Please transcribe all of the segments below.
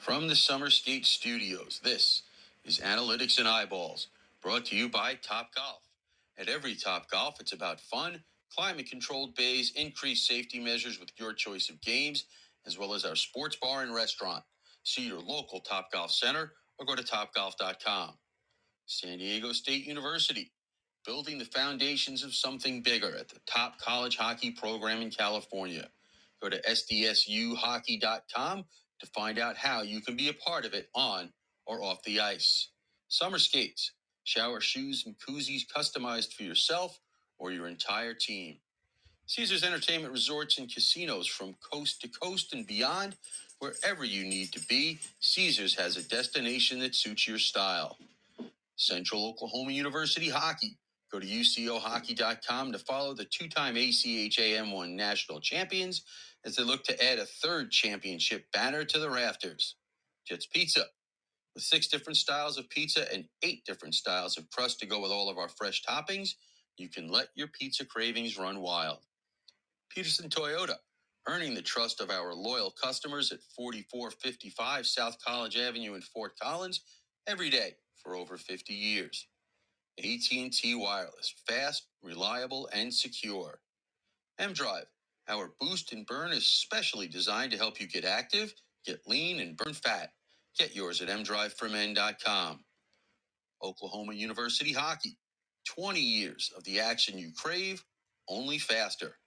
From the Summer Skate Studios, this is Analytics and Eyeballs, brought to you by Top Golf. At every Top Golf, it's about fun, climate controlled bays, increased safety measures with your choice of games, as well as our sports bar and restaurant. See your local Top Golf center or go to topgolf.com. San Diego State University, building the foundations of something bigger at the top college hockey program in California. Go to sdsuhockey.com to find out how you can be a part of it on or off the ice. Summer skates, shower shoes, and koozies customized for yourself or your entire team. Caesars Entertainment Resorts and Casinos from coast to coast and beyond, wherever you need to be, Caesars has a destination that suits your style. Central Oklahoma University Hockey. Go to UCOHockey.com to follow the two time ACHA M1 national champions as they look to add a third championship banner to the rafters. Jets Pizza. With six different styles of pizza and eight different styles of crust to go with all of our fresh toppings, you can let your pizza cravings run wild. Peterson Toyota, earning the trust of our loyal customers at 4455 South College Avenue in Fort Collins every day for over 50 years. AT&T Wireless, fast, reliable, and secure. M-Drive, our boost and burn is specially designed to help you get active, get lean, and burn fat. Get yours at mdriveformen.com. Oklahoma University Hockey, 20 years of the action you crave, only faster.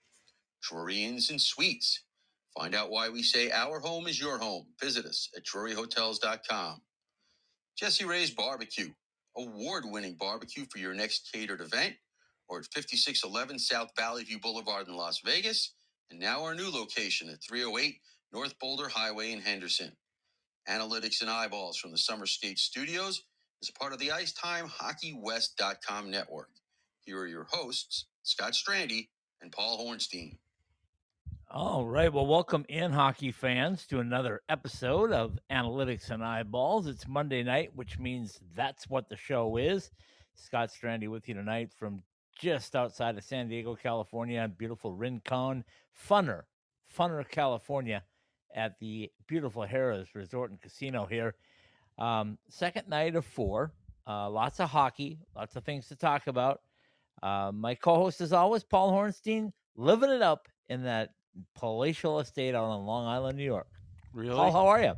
Drury Inns and Suites. Find out why we say our home is your home. Visit us at druryhotels.com. Jesse Ray's Barbecue, award winning barbecue for your next catered event, or at 5611 South Valley View Boulevard in Las Vegas, and now our new location at 308 North Boulder Highway in Henderson. Analytics and eyeballs from the Summer Skate Studios is part of the IcetimeHockeyWest.com network. Here are your hosts, Scott Strandy and Paul Hornstein. All right. Well, welcome in, hockey fans, to another episode of Analytics and Eyeballs. It's Monday night, which means that's what the show is. Scott Strandy with you tonight from just outside of San Diego, California, beautiful Rincon, Funner, Funner, California, at the beautiful Harrah's Resort and Casino here. Um, second night of four. Uh, lots of hockey, lots of things to talk about. Uh, my co-host, as always, Paul Hornstein, living it up in that palatial estate out on Long Island, New York. Really? Paul, how are you?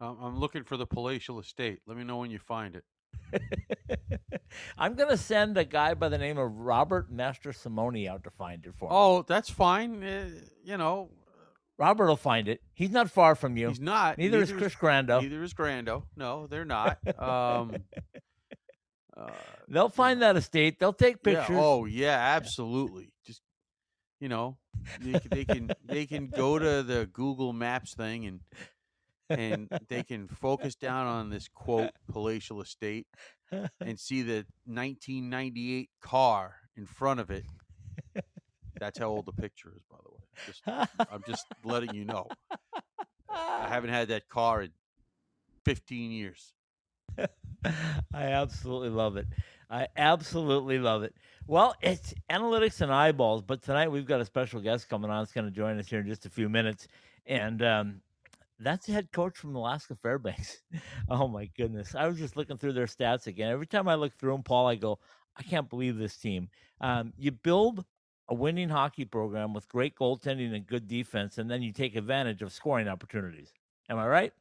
I'm I'm looking for the palatial estate. Let me know when you find it. I'm gonna send a guy by the name of Robert Mastrosimone out to find it for me. Oh, that's fine. Uh, you know, Robert will find it. He's not far from you. he's not. Neither is Chris Grando. Neither is Grando. No, they're not. Um, uh, They'll find that estate. They'll take yeah, pictures. Oh yeah, absolutely. Just you know, they, they can they can go to the Google Maps thing and and they can focus down on this quote palatial estate and see the 1998 car in front of it. That's how old the picture is, by the way. Just, I'm just letting you know. I haven't had that car in 15 years. I absolutely love it. I absolutely love it. Well, it's analytics and eyeballs, but tonight we've got a special guest coming on. It's going to join us here in just a few minutes, and um, that's the head coach from Alaska Fairbanks. oh my goodness! I was just looking through their stats again. Every time I look through them, Paul, I go, I can't believe this team. Um, you build a winning hockey program with great goaltending and good defense, and then you take advantage of scoring opportunities. Am I right?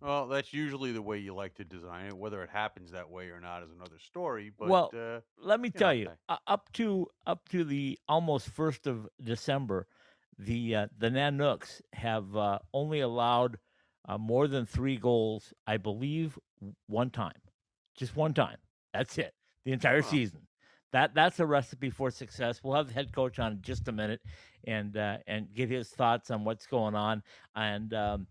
Well, that's usually the way you like to design it. Whether it happens that way or not is another story. But Well, uh, let me you tell know, you, uh, up to up to the almost first of December, the uh, the Nanooks have uh, only allowed uh, more than three goals, I believe, one time, just one time. That's it. The entire Huh. season. That that's a recipe for success. We'll have the head coach on in just a minute, and uh, and get his thoughts on what's going on. And um,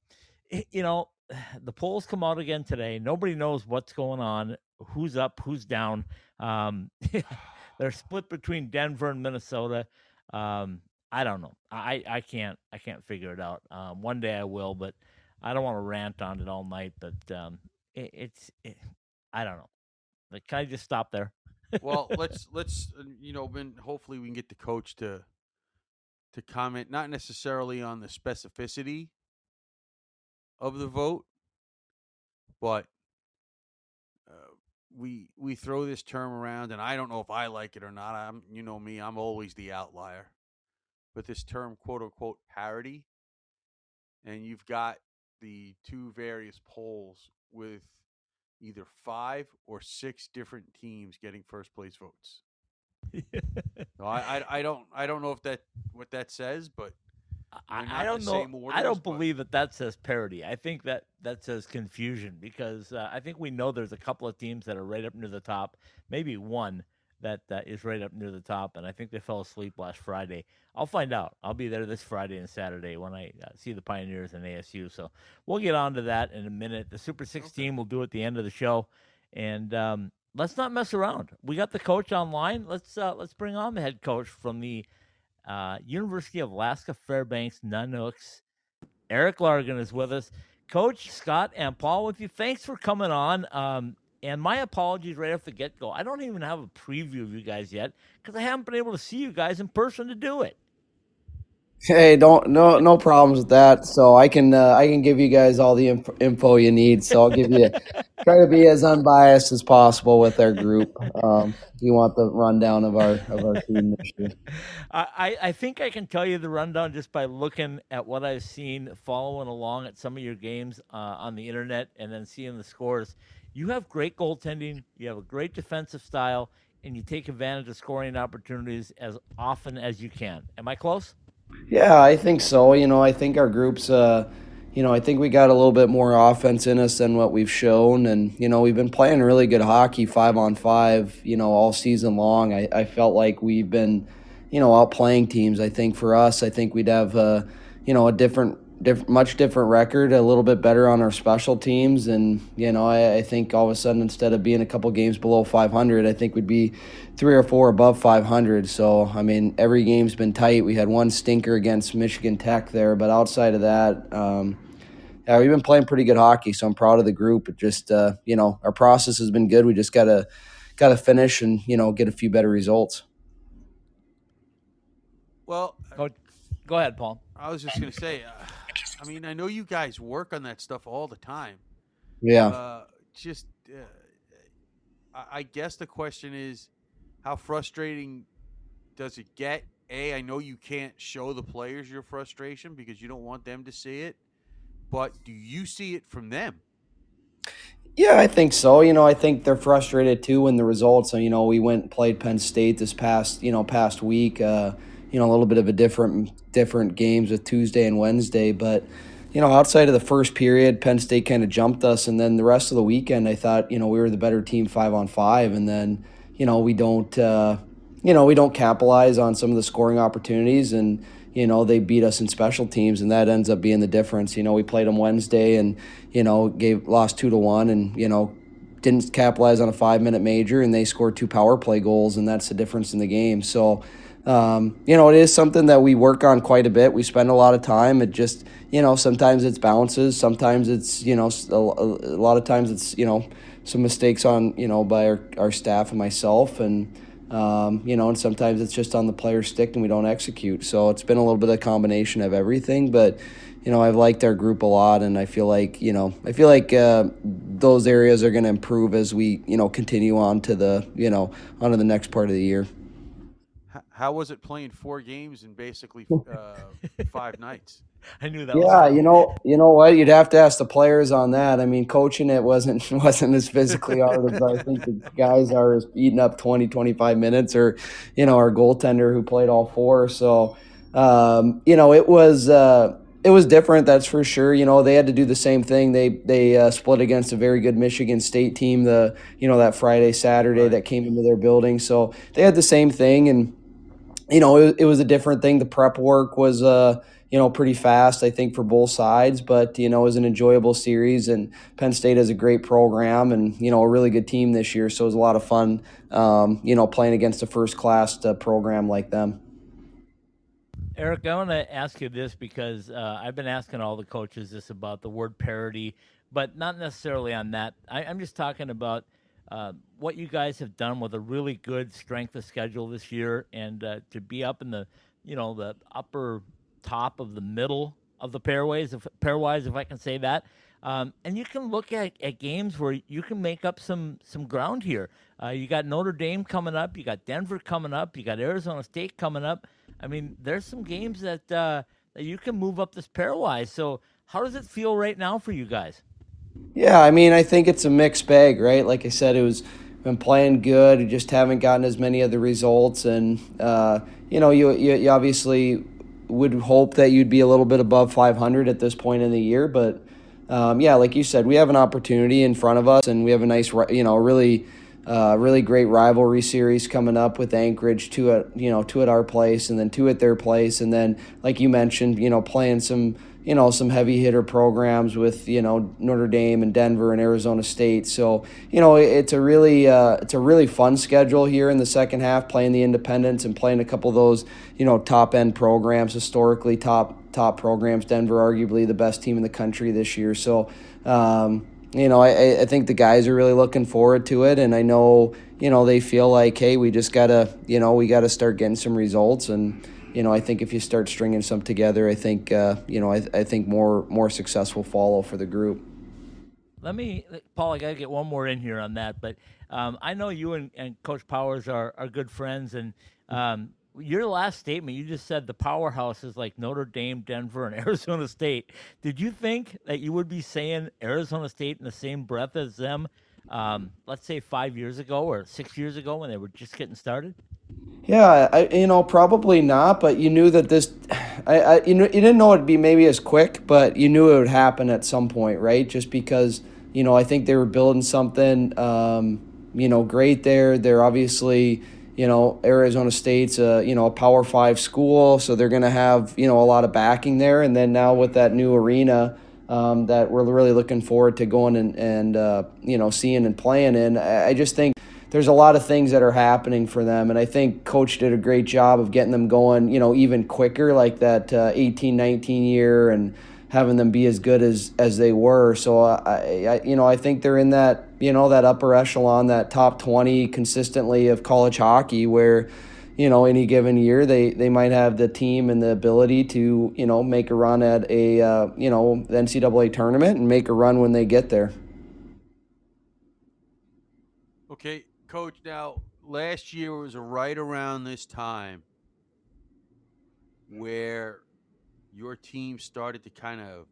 you know, the polls come out again today. Nobody knows what's going on, who's up, who's down. Um, they're split between Denver and Minnesota. Um, I don't know. I, I can't I can't figure it out. Um, one day I will, but I don't want to rant on it all night. But um, it, it's it, I don't know. Like, can I just stop there? well, let's let's uh, you know, then hopefully we can get the coach to to comment not necessarily on the specificity of the vote, but uh, we we throw this term around, and I don't know if I like it or not. I'm you know me, I'm always the outlier. But this term, quote unquote, parity, and you've got the two various polls with either five or six different teams getting first place votes. so I, I I don't I don't know if that what that says, but I, I don't know. same I don't but- believe that that says parity. I think that that says confusion because uh, I think we know there's a couple of teams that are right up near the top, maybe one that uh, is right up near the top, and I think they fell asleep last Friday. I'll find out. I'll be there this Friday and Saturday when I uh, see the Pioneers and ASU. So we'll get on to that in a minute. The Super 16 we'll do at the end of the show, and um, let's not mess around. We got the coach online. Let's uh, let's bring on the head coach from the uh, University of Alaska Fairbanks Nanooks. Eric Largen is with us. Coach Scott and Paul with you. Thanks for coming on. Um, and my apologies right off the get go. I don't even have a preview of you guys yet because I haven't been able to see you guys in person to do it. Hey, don't no no problems with that. So I can uh, I can give you guys all the inf- info you need. So I'll give you try to be as unbiased as possible with our group. Um, if you want the rundown of our of our team this year. I, I I think I can tell you the rundown just by looking at what I've seen, following along at some of your games uh, on the internet, and then seeing the scores. You have great goaltending. You have a great defensive style, and you take advantage of scoring opportunities as often as you can. Am I close? Yeah, I think so. You know, I think our group's, uh, you know, I think we got a little bit more offense in us than what we've shown. And, you know, we've been playing really good hockey five on five, you know, all season long. I, I felt like we've been, you know, outplaying teams. I think for us, I think we'd have, uh, you know, a different, diff- much different record, a little bit better on our special teams. And, you know, I, I think all of a sudden, instead of being a couple games below 500, I think we'd be three or four above 500. So, I mean, every game's been tight. We had one stinker against Michigan Tech there, but outside of that, um, yeah, we've been playing pretty good hockey. So I'm proud of the group. It just, uh, you know, our process has been good. We just gotta, gotta finish and you know get a few better results. well, Go, go ahead, Paul. I was just gonna say, uh, I mean, I know you guys work on that stuff all the time. Yeah. Uh, just, uh, I- guess the question is, how frustrating does it get? A, I know you can't show the players your frustration because you don't want them to see it, but do you see it from them? Yeah, I think so. You know, I think they're frustrated too when the results. You know, we went and played Penn State this past you know past week. Uh, you know, a little bit of a different different games with Tuesday and Wednesday, but you know, outside of the first period, Penn State kind of jumped us, and then the rest of the weekend, I thought you know we were the better team five on five, and then you know we don't uh, you know we don't capitalize on some of the scoring opportunities and you know they beat us in special teams and that ends up being the difference. You know we played them wednesday and you know gave lost two to one and you know didn't capitalize on a five minute major and they scored two power play goals and that's the difference in the game. So um, you know it is something that we work on quite a bit we spend a lot of time it just you know sometimes it's bounces sometimes it's you know a, a lot of times it's you know some mistakes on you know by our, our staff and myself and um, you know, and sometimes it's just on the player's stick and we don't execute. So it's been a little bit of a combination of everything. But, you know, I've liked our group a lot, and I feel like, you know, I feel like uh, those areas are going to improve as we, you know, continue on to the, you know, on to the next part of the year. H- how was it playing four games in basically uh, five nights? I knew that. Yeah, coming. you know, you know what? You'd have to ask the players on that. I mean, coaching it wasn't wasn't as physically hard as I think the guys are as eating up 20, 25 minutes, or you know, our goaltender who played all four. So, um, you know, it was uh, it was different. That's for sure. You know, they had to do the same thing. They they uh, split against a very good Michigan State team. The you know that Friday Saturday that came into their building. So they had the same thing and you know, it, it was a different thing. The prep work was, uh, you know, pretty fast, I think, for both sides, but, you know, it was an enjoyable series. And Penn State has a great program and, you know, a really good team this year. So it was a lot of fun, um, you know, playing against a first class uh, program like them. Eric, I want to ask you this because uh, I've been asking all the coaches this about the word parity, but not necessarily on that. I, I'm just talking about uh, what you guys have done with a really good strength of schedule this year, and uh, to be up in the, you know, the upper top of the middle of the pairways, if pairwise, if I can say that. Um, and you can look at, at games where you can make up some some ground here. Uh, you got Notre Dame coming up, you got Denver coming up, you got Arizona State coming up. I mean, there's some games that uh, that you can move up this pairwise. So, how does it feel right now for you guys? Yeah, I mean, I think it's a mixed bag, right? Like I said, it was been playing good, just haven't gotten as many of the results, and uh, you know, you, you you obviously would hope that you'd be a little bit above 500 at this point in the year, but um, yeah, like you said, we have an opportunity in front of us, and we have a nice, you know, really, uh, really great rivalry series coming up with Anchorage, two at you know two at our place, and then two at their place, and then like you mentioned, you know, playing some you know some heavy hitter programs with you know Notre Dame and Denver and Arizona State. So you know it's a really uh, it's a really fun schedule here in the second half, playing the Independents and playing a couple of those you know top end programs, historically top top programs. Denver, arguably the best team in the country this year. So, um, you know, I, I think the guys are really looking forward to it, and I know you know they feel like, hey, we just gotta you know we gotta start getting some results, and you know I think if you start stringing some together, I think uh, you know I, I think more more success will follow for the group. Let me, Paul. I got to get one more in here on that, but um, I know you and, and Coach Powers are, are good friends, and um, your last statement, you just said the powerhouse is like Notre Dame, Denver, and Arizona State. Did you think that you would be saying Arizona State in the same breath as them, um, let's say five years ago or six years ago when they were just getting started? Yeah, I, you know, probably not, but you knew that this, I, I, you know, you didn't know it'd be maybe as quick, but you knew it would happen at some point, right? Just because, you know, I think they were building something, um, you know, great there. They're obviously, you know, Arizona State's a you know a Power Five school, so they're going to have you know a lot of backing there. And then now with that new arena um, that we're really looking forward to going and and uh, you know seeing and playing in, I just think there's a lot of things that are happening for them, and I think Coach did a great job of getting them going, you know, even quicker, like that uh, 18, 19 year and having them be as good as as they were. So I, I, you know, I think they're in that you know that upper echelon, that top twenty consistently of college hockey, where you know any given year they they might have the team and the ability to you know make a run at a uh, you know the NCAA tournament and make a run when they get there. Okay, coach. Now last year was right around this time where your team started to kind of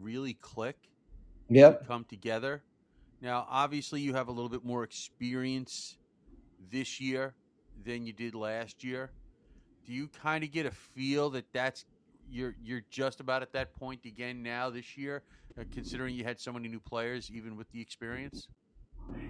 really click, yep. come together. Now, obviously, you have a little bit more experience this year than you did last year. Do you kind of get a feel that that's you're you're just about at that point again now this year, uh, considering you had so many new players, even with the experience?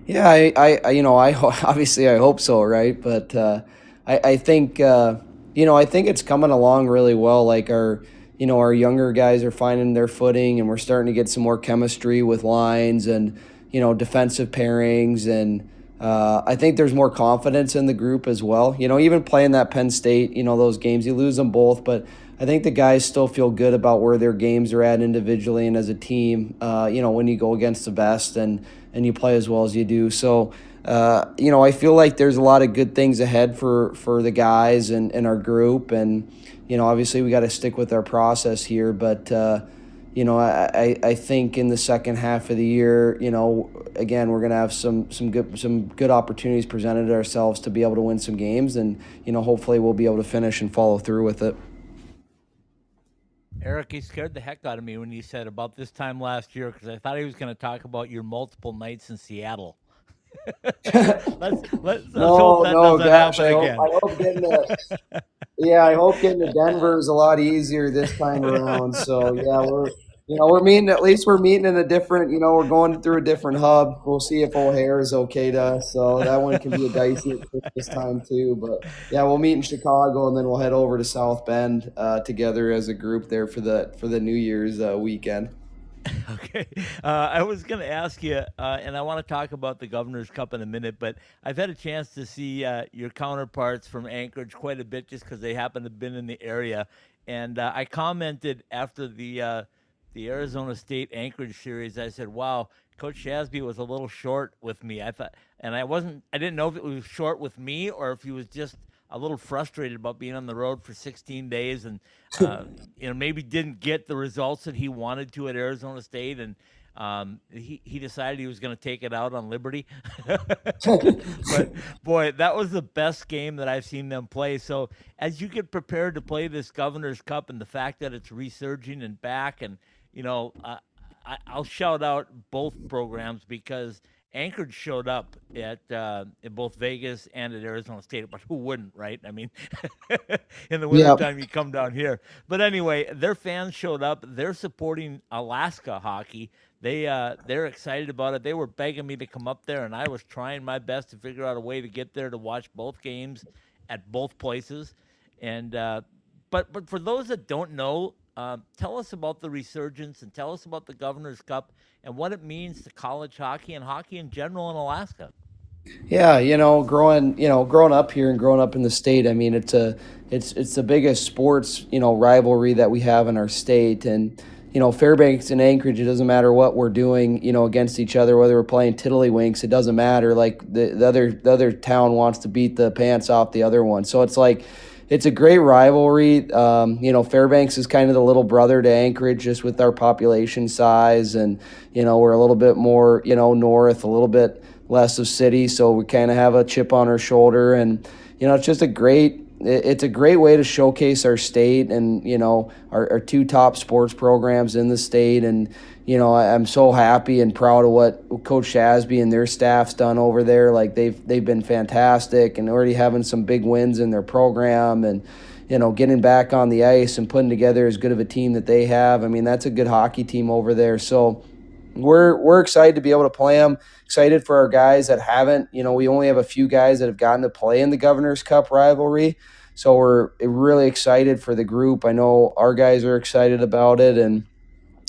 Yeah, I, I, I you know, I obviously I hope so, right? But uh, I, I think uh, you know, I think it's coming along really well. Like our, you know, our younger guys are finding their footing, and we're starting to get some more chemistry with lines and you know defensive pairings, and uh, I think there's more confidence in the group as well. You know, even playing that Penn State, you know, those games you lose them both, but I think the guys still feel good about where their games are at individually and as a team. Uh, you know, when you go against the best and and you play as well as you do, so uh, you know, I feel like there's a lot of good things ahead for for the guys and, and our group, and you know, obviously we got to stick with our process here, but. Uh, you know, I, I think in the second half of the year, you know, again, we're gonna have some some good some good opportunities presented ourselves to be able to win some games, and you know, hopefully we'll be able to finish and follow through with it. Eric, he scared the heck out of me when he said about this time last year because I thought he was going to talk about your multiple nights in Seattle let's, let's, let's no, hope that no, doesn't gosh, happen I hope, again. I hope getting to, yeah, I hope getting to Denver is a lot easier this time around. So yeah, we're you know we're meeting at least we're meeting in a different you know we're going through a different hub. We'll see if O'Hare is okay to us. So that one can be a dicey this time too. But yeah, we'll meet in Chicago and then we'll head over to South Bend uh, together as a group there for the for the New Year's uh, weekend. Okay. Uh, I was going to ask you, uh, and I want to talk about the Governor's Cup in a minute, but I've had a chance to see uh, your counterparts from Anchorage quite a bit just because they happen to have been in the area. And uh, I commented after the uh, the Arizona State Anchorage series, I said, wow, Coach Shasby was a little short with me. I thought, and I wasn't, I didn't know if it was short with me or if he was just – a little frustrated about being on the road for 16 days and uh, you know maybe didn't get the results that he wanted to at Arizona State and Um, he he decided he was going to take it out on Liberty, but boy, that was the best game that I've seen them play. So as you get prepared to play this Governor's Cup, and the fact that it's resurging and back, and you know, uh, I, I'll shout out both programs because Anchorage showed up at uh, in both Vegas and at Arizona State. But who wouldn't, right? I mean, in the wintertime, yep. you come down here. But anyway, their fans showed up. They're supporting Alaska hockey. They uh, they're excited about it. They were begging me to come up there, and I was trying my best to figure out a way to get there to watch both games at both places. And uh, but but for those that don't know, uh, tell us about the resurgence and tell us about the Governor's Cup and what it means to college hockey and hockey in general in Alaska. Yeah, you know, growing, you know, growing up here and growing up in the state, I mean, it's a it's it's the biggest sports, you know, rivalry that we have in our state and you know, Fairbanks and Anchorage, it doesn't matter what we're doing, you know, against each other, whether we're playing tiddlywinks, it doesn't matter. Like the, the other the other town wants to beat the pants off the other one. So it's like it's a great rivalry. Um, you know, Fairbanks is kind of the little brother to Anchorage, just with our population size, and you know we're a little bit more, you know, north, a little bit less of city, so we kind of have a chip on our shoulder, and you know, it's just a great. It's a great way to showcase our state and you know our, our two top sports programs in the state, and you know, I'm so happy and proud of what Coach Shasby and their staff's done over there. Like they've they've been fantastic and already having some big wins in their program and you know getting back on the ice and putting together as good of a team that they have. I mean, that's a good hockey team over there. So we're we're excited to be able to play them. Excited for our guys that haven't. You know, we only have a few guys that have gotten to play in the Governor's Cup rivalry. So we're really excited for the group. I know our guys are excited about it and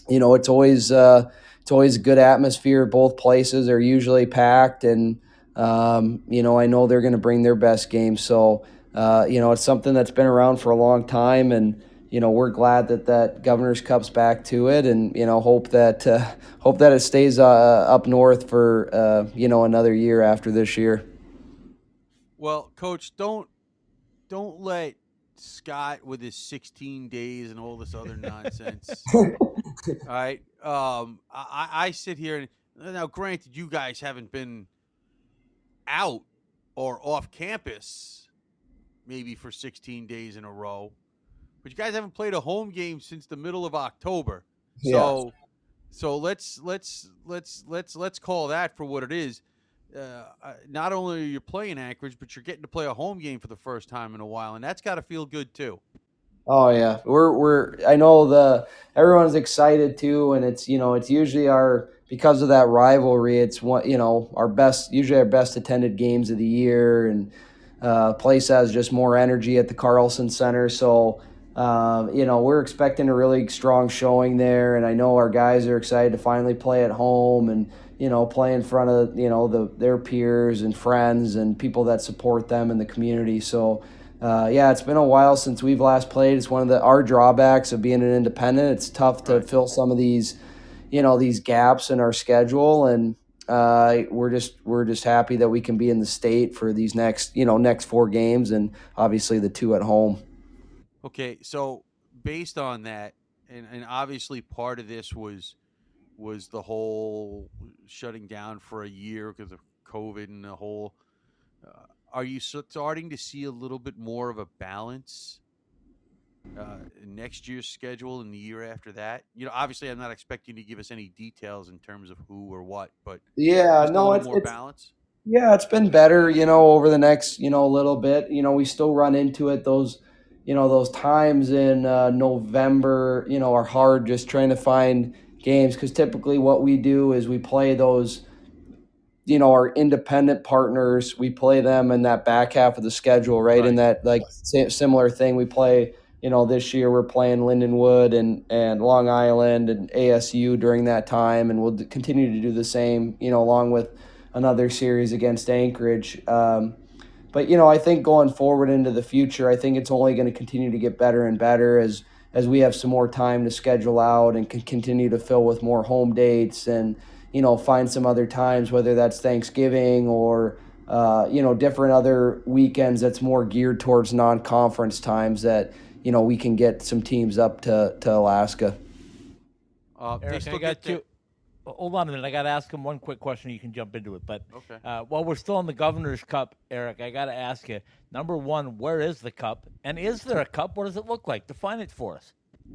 you know, it's always uh, it's always a good atmosphere. Both places are usually packed, and um, you know, I know they're going to bring their best game. So, uh, you know, it's something that's been around for a long time, and you know, we're glad that that Governor's Cup's back to it, and you know, hope that uh, hope that it stays uh, up north for uh, you know another year after this year. Well, Coach, don't don't let Scott with his 16 days and all this other nonsense. all right. Um, I, I sit here and now, granted, you guys haven't been out or off campus maybe for 16 days in a row, but you guys haven't played a home game since the middle of October. So, yeah. so let's let's let's let's let's call that for what it is uh, not only are you playing Anchorage, but you're getting to play a home game for the first time in a while, and that's got to feel good too. Oh yeah, we're we're. I know the everyone's excited too, and it's you know it's usually our because of that rivalry. It's one you know our best usually our best attended games of the year, and uh, place has just more energy at the Carlson Center. So um, you know we're expecting a really strong showing there, and I know our guys are excited to finally play at home and you know, play in front of you know the their peers and friends and people that support them in the community. So. Uh, yeah, it's been a while since we've last played. It's one of the our drawbacks of being an independent. It's tough to fill some of these, you know, these gaps in our schedule, and uh, we're just we're just happy that we can be in the state for these next you know next four games, and obviously the two at home. Okay, so based on that, and, and obviously part of this was was the whole shutting down for a year because of COVID and the whole. Are you starting to see a little bit more of a balance uh, next year's schedule and the year after that? You know, obviously, I'm not expecting to give us any details in terms of who or what, but yeah, no, it's more it's, balance. Yeah, it's been better. You know, over the next you know a little bit. You know, we still run into it those you know those times in uh, November. You know, are hard just trying to find games because typically what we do is we play those you know our independent partners we play them in that back half of the schedule right, right. in that like similar thing we play you know this year we're playing lindenwood and and long island and asu during that time and we'll continue to do the same you know along with another series against anchorage. Um, but you know i think going forward into the future i think it's only going to continue to get better and better as as we have some more time to schedule out and can continue to fill with more home dates and you know find some other times whether that's Thanksgiving or uh, you know different other weekends that's more geared towards non-conference times that you know we can get some teams up to to Alaska. Uh, Eric, I got two. hold on a minute. I got to ask him one quick question. You can jump into it. But Okay. uh, while we're still in the Governor's Cup, Eric, I got to ask you. Number one, where is the cup? And is there a cup? What does it look like? Define it for us.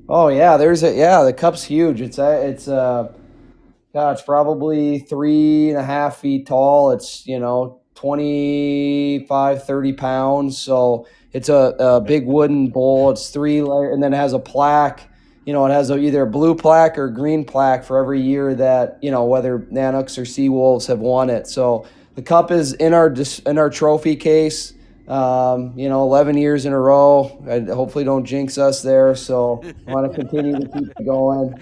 Oh yeah, there's a yeah. The cup's huge. It's a it's uh, yeah, it's probably three and a half feet tall. It's you know 25, 30 pounds. So it's a, a big wooden bowl. It's three layer, and then it has a plaque. You know, it has a, either a blue plaque or green plaque for every year that you know whether Nanooks or Seawolves have won it. So the cup is in our in our trophy case. Um, you know, 11 years in a row. I hopefully don't jinx us there. So I want to continue to keep going.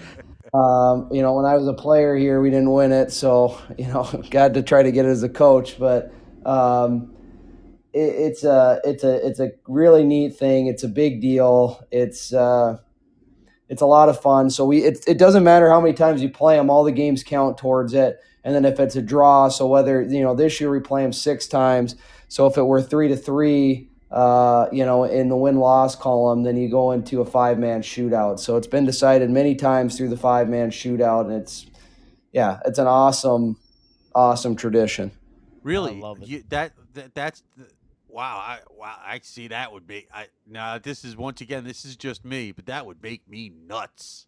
Um, you know, when I was a player here, we didn't win it. So, you know, got to try to get it as a coach. But um, it, it's a it's a it's a really neat thing. It's a big deal. It's uh, it's a lot of fun. So we it, it doesn't matter how many times you play them. All the games count towards it. And then if it's a draw, so whether you know this year we play them six times. So if it were three to three, uh, you know, in the win loss column, then you go into a five man shootout. So it's been decided many times through the five man shootout, and it's yeah, it's an awesome, awesome tradition. Really? love it. You, that, that that's the- wow. I wow. I see that would be. I now this is once again this is just me, but that would make me nuts.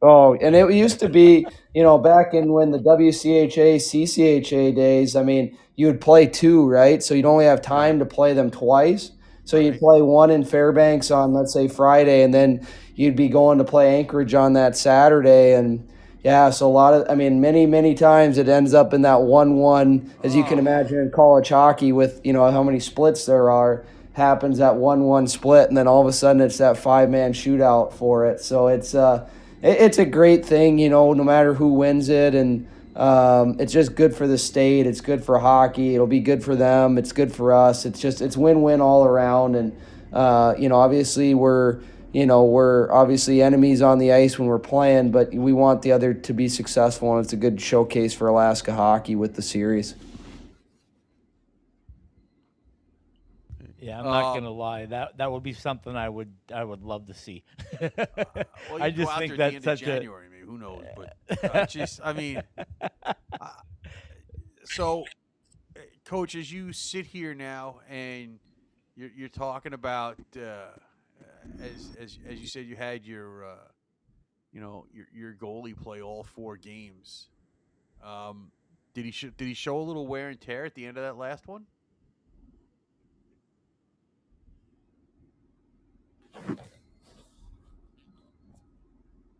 Oh, and it used to be, you know, back in when the WCHA, CCHA days, I mean, you would play two, right? So you'd only have time to play them twice. So you'd play one in Fairbanks on, let's say, Friday, and then you'd be going to play Anchorage on that Saturday. And yeah, so a lot of, I mean, many, many times it ends up in that 1 1, as you can Oh. imagine in college hockey with, you know, how many splits there are, happens that 1 1 split, and then all of a sudden it's that five man shootout for it. So it's, uh, it's a great thing, you know, no matter who wins it. And um, it's just good for the state. It's good for hockey. It'll be good for them. It's good for us. It's just, it's win win all around. And, uh, you know, obviously we're, you know, we're obviously enemies on the ice when we're playing, but we want the other to be successful. And it's a good showcase for Alaska hockey with the series. Yeah, I'm not Uh, gonna lie. That that would be something I would I would love to see. Well, I just think that's the end of such a January, maybe who knows? But uh, just, I mean, uh, so, uh, coach, as you sit here now and you're, you're talking about, uh, as, as as you said, you had your, uh, you know, your your goalie play all four games. Um, did he sh- did he show a little wear and tear at the end of that last one?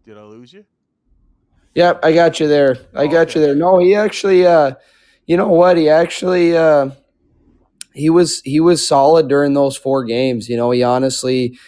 Did I lose you? Yep, I got you there. I Oh, got you there. No, he actually uh you know what? He actually uh he was he was solid during those four games. You know, he honestly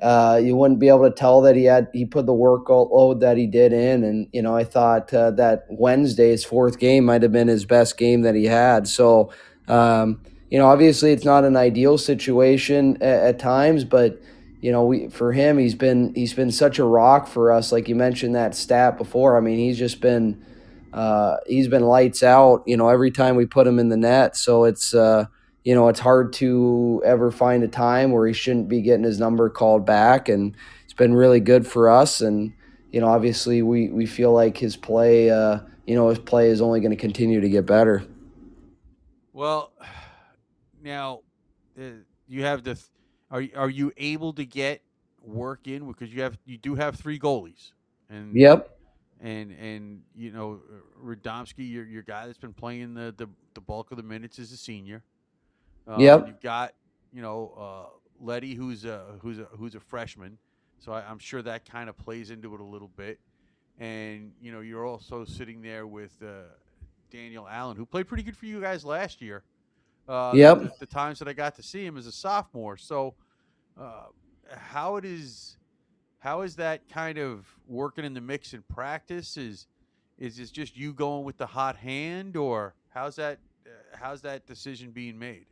uh you wouldn't be able to tell that he had he put the workload that he did in and you know, I thought uh, that Wednesday's fourth game might have been his best game that he had. So, um you know, obviously it's not an ideal situation at, at times, but you know, we for him, he's been he's been such a rock for us. Like you mentioned that stat before. I mean, he's just been uh, he's been lights out. You know, every time we put him in the net. So it's uh, you know it's hard to ever find a time where he shouldn't be getting his number called back, and it's been really good for us. And you know, obviously, we we feel like his play. Uh, you know, his play is only going to continue to get better. Well, now uh, you have the. Th- are are you able to get work in because you have you do have three goalies and Yep. and and you know uh, Radomsky, your your guy that's been playing the the, the bulk of the minutes is a senior. Um, Yep. You've got you know uh, Letty, who's a who's a who's a freshman, so I, I'm sure that kind of plays into it a little bit. And you know you're also sitting there with uh, Daniel Allen, who played pretty good for you guys last year. Uh, Yep. The, the times that I got to see him as a sophomore. So, uh, how it is, how is that kind of working in the mix in practice? Is is this just you going with the hot hand, or how's that? Uh, how's that decision being made?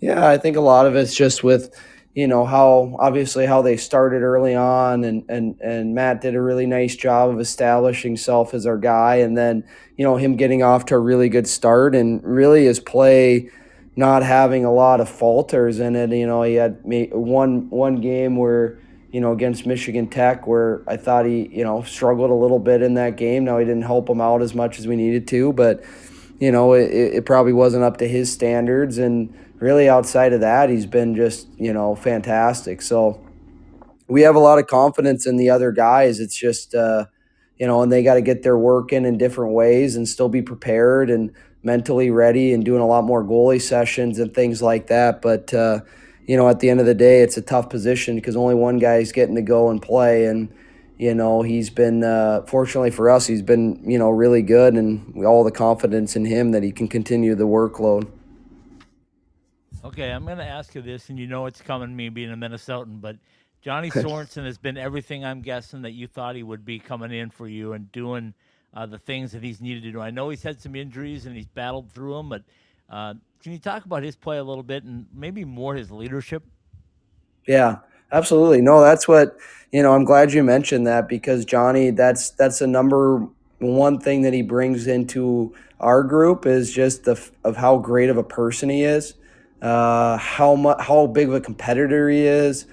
Yeah, I think a lot of it's just with, you know, how obviously how they started early on and and and Matt did a really nice job of establishing himself as our guy and then, you know, him getting off to a really good start and really his play not having a lot of falters in it. You know, he had one one game where you know, against Michigan Tech, where I thought he, you know, struggled a little bit in that game. Now he didn't help him out as much as we needed to, but you know, it, it probably wasn't up to his standards. And really, outside of that, he's been just, you know, fantastic. So we have a lot of confidence in the other guys. It's just, uh, you know, and they got to get their work in in different ways and still be prepared and mentally ready and doing a lot more goalie sessions and things like that. But, uh, you know, at the end of the day, it's a tough position because only one guy is getting to go and play. And, you know, he's been, uh, fortunately for us, he's been, you know, really good and we all the confidence in him that he can continue the workload. Okay, I'm going to ask you this, and you know it's coming, me being a Minnesotan, but Johnny Sorensen has been everything I'm guessing that you thought he would be coming in for you and doing uh, the things that he's needed to do. I know he's had some injuries and he's battled through them, but uh, can you talk about his play a little bit and maybe more his leadership? Yeah, absolutely. No, that's what you know. I'm glad you mentioned that because Johnny, that's that's a number one thing that he brings into our group is just the of how great of a person he is, uh, how much how big of a competitor he is,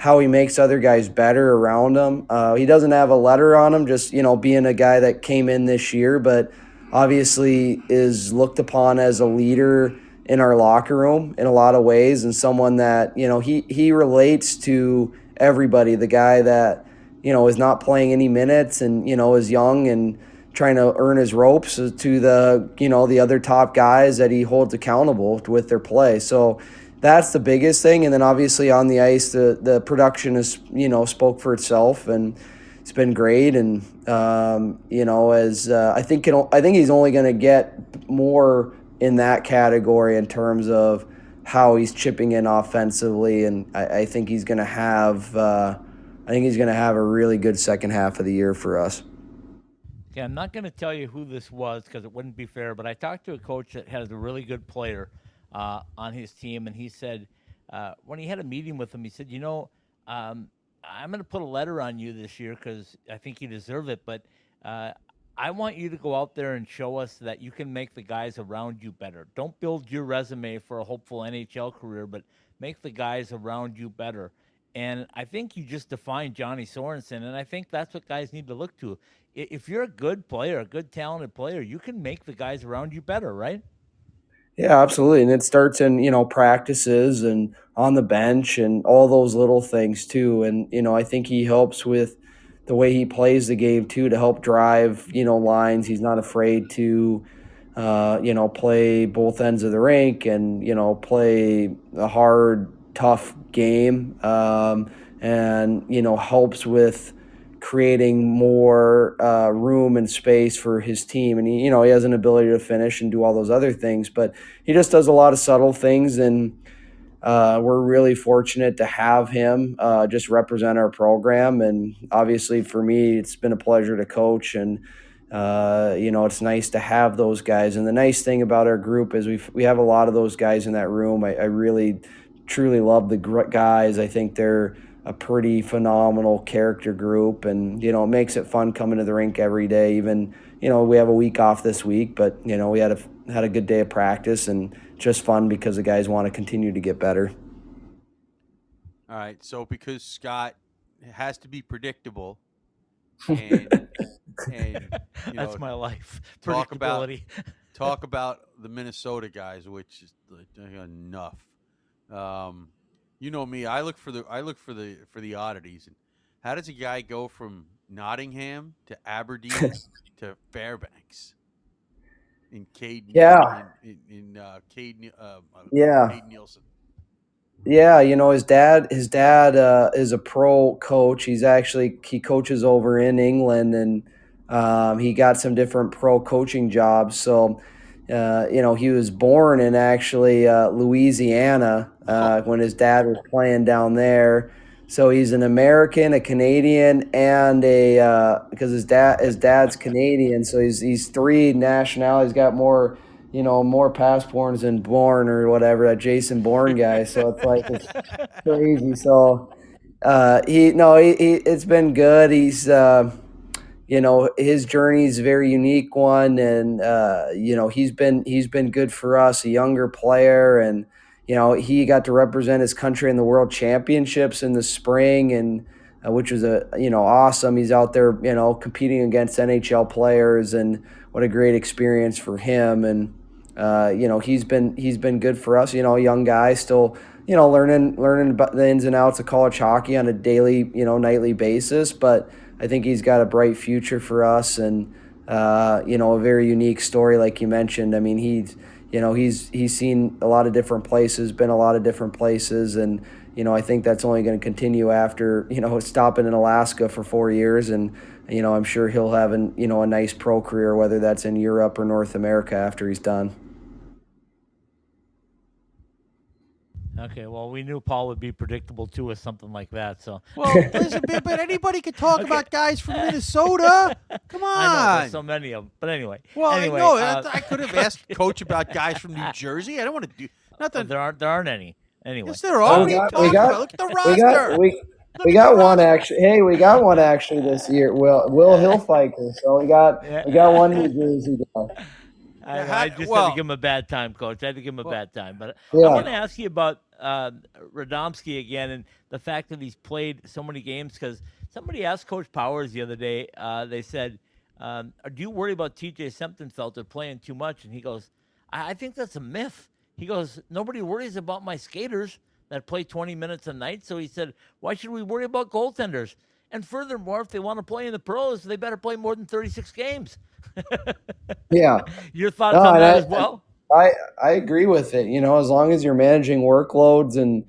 how he makes other guys better around him. Uh, he doesn't have a letter on him, just you know being a guy that came in this year, but obviously is looked upon as a leader in our locker room in a lot of ways and someone that you know he he relates to everybody the guy that you know is not playing any minutes and you know is young and trying to earn his ropes to the you know the other top guys that he holds accountable with their play so that's the biggest thing and then obviously on the ice the the production is you know spoke for itself and it's been great and um, you know as uh, I think it, I think he's only going to get more in that category in terms of how he's chipping in offensively, and I, I think he's going to have. Uh, I think he's going to have a really good second half of the year for us. Yeah, I'm not going to tell you who this was because it wouldn't be fair. But I talked to a coach that has a really good player uh, on his team, and he said uh, when he had a meeting with him, he said, "You know, um, I'm going to put a letter on you this year because I think you deserve it, but uh, I want you to go out there and show us that you can make the guys around you better. Don't build your resume for a hopeful NHL career, but make the guys around you better. And I think you just defined Johnny Sorensen, and I think that's what guys need to look to. If you're a good player, a good talented player, you can make the guys around you better, right? Yeah, absolutely. And it starts in, you know, practices and on the bench and all those little things too. And, you know, I think he helps with the way he plays the game too to help drive you know lines. He's not afraid to uh, you know play both ends of the rink and you know play a hard, tough game, um, and you know helps with creating more uh, room and space for his team. And he, you know, he has an ability to finish and do all those other things, but he just does a lot of subtle things and uh, we're really fortunate to have him uh, just represent our program. And obviously, for me, it's been a pleasure to coach. And, uh, you know, it's nice to have those guys. And the nice thing about our group is we we have a lot of those guys in that room. I, I really, truly love the guys. I think they're a pretty phenomenal character group. And, you know, it makes it fun coming to the rink every day. Even, you know, we have a week off this week, but, you know, we had a, had a good day of practice and, just fun because the guys want to continue to get better. All right. So because Scott has to be predictable, and, and that's know, my life. Talk about talk about the Minnesota guys, which is enough. Um, you know me. I look for the I look for the for the oddities. And how does a guy go from Nottingham to Aberdeen to Fairbanks? in Cade. Yeah. In, in uh, Cade. Uh, uh, yeah. Cade Nielsen. Yeah, you know his dad. His dad uh, is a pro coach. He's actually he coaches over in England, and um, he got some different pro coaching jobs. So, uh, you know, he was born in actually uh, Louisiana uh, when his dad was playing down there. So he's an American, a Canadian, and a because uh, his dad his dad's Canadian. So he's he's three nationalities. Got more, you know, more passports than Bourne or whatever that Jason Bourne guy. So it's like it's crazy. So uh, he no, he, he, it's been good. He's uh, you know his journey is a very unique one, and uh, you know he's been he's been good for us, a younger player and you know, he got to represent his country in the world championships in the spring. And uh, which was a you know awesome. He's out there you know competing against NHL players, and what a great experience for him. And uh, you know he's been he's been good for us. You know, young guy still you know learning learning about the ins and outs of college hockey on a daily you know nightly basis, but I think he's got a bright future for us and. Uh, you know, a very unique story, like you mentioned. I mean, he's, you know, he's he's seen a lot of different places, been a lot of different places, and you know, I think that's only going to continue after you know stopping in Alaska for four years, and you know, I'm sure he'll have an you know a nice pro career, whether that's in Europe or North America after he's done. Okay, well, we knew Paul would be predictable too with something like that. So, well, listen, but anybody could talk okay. about guys from Minnesota. Come on, I know, there's so many of them. But anyway, well, anyway, no, uh, I could have asked Coach about guys from New Jersey. I don't want to do nothing. There aren't there aren't any. Anyway, yes, there are. We got, we got, Look at the roster. We got, we, we got one actually. Hey, we got one actually this year. Will Will Hilfiker. So we got yeah. we got one New Jersey guy. I, I just well, had to give him a bad time, coach. I had to give him a well, bad time. But yeah. I want to ask you about uh, Radomsky again and the fact that he's played so many games because somebody asked Coach Powers the other day. Uh, they said, um, "Do you worry about T.J. Semptimphelter playing too much?" And he goes, I-, "I think that's a myth." He goes, "Nobody worries about my skaters that play 20 minutes a night." So he said, "Why should we worry about goaltenders?" And furthermore, if they want to play in the pros, they better play more than 36 games. yeah. Your thoughts no, on that I, as well? I, I agree with it. You know, as long as you're managing workloads and,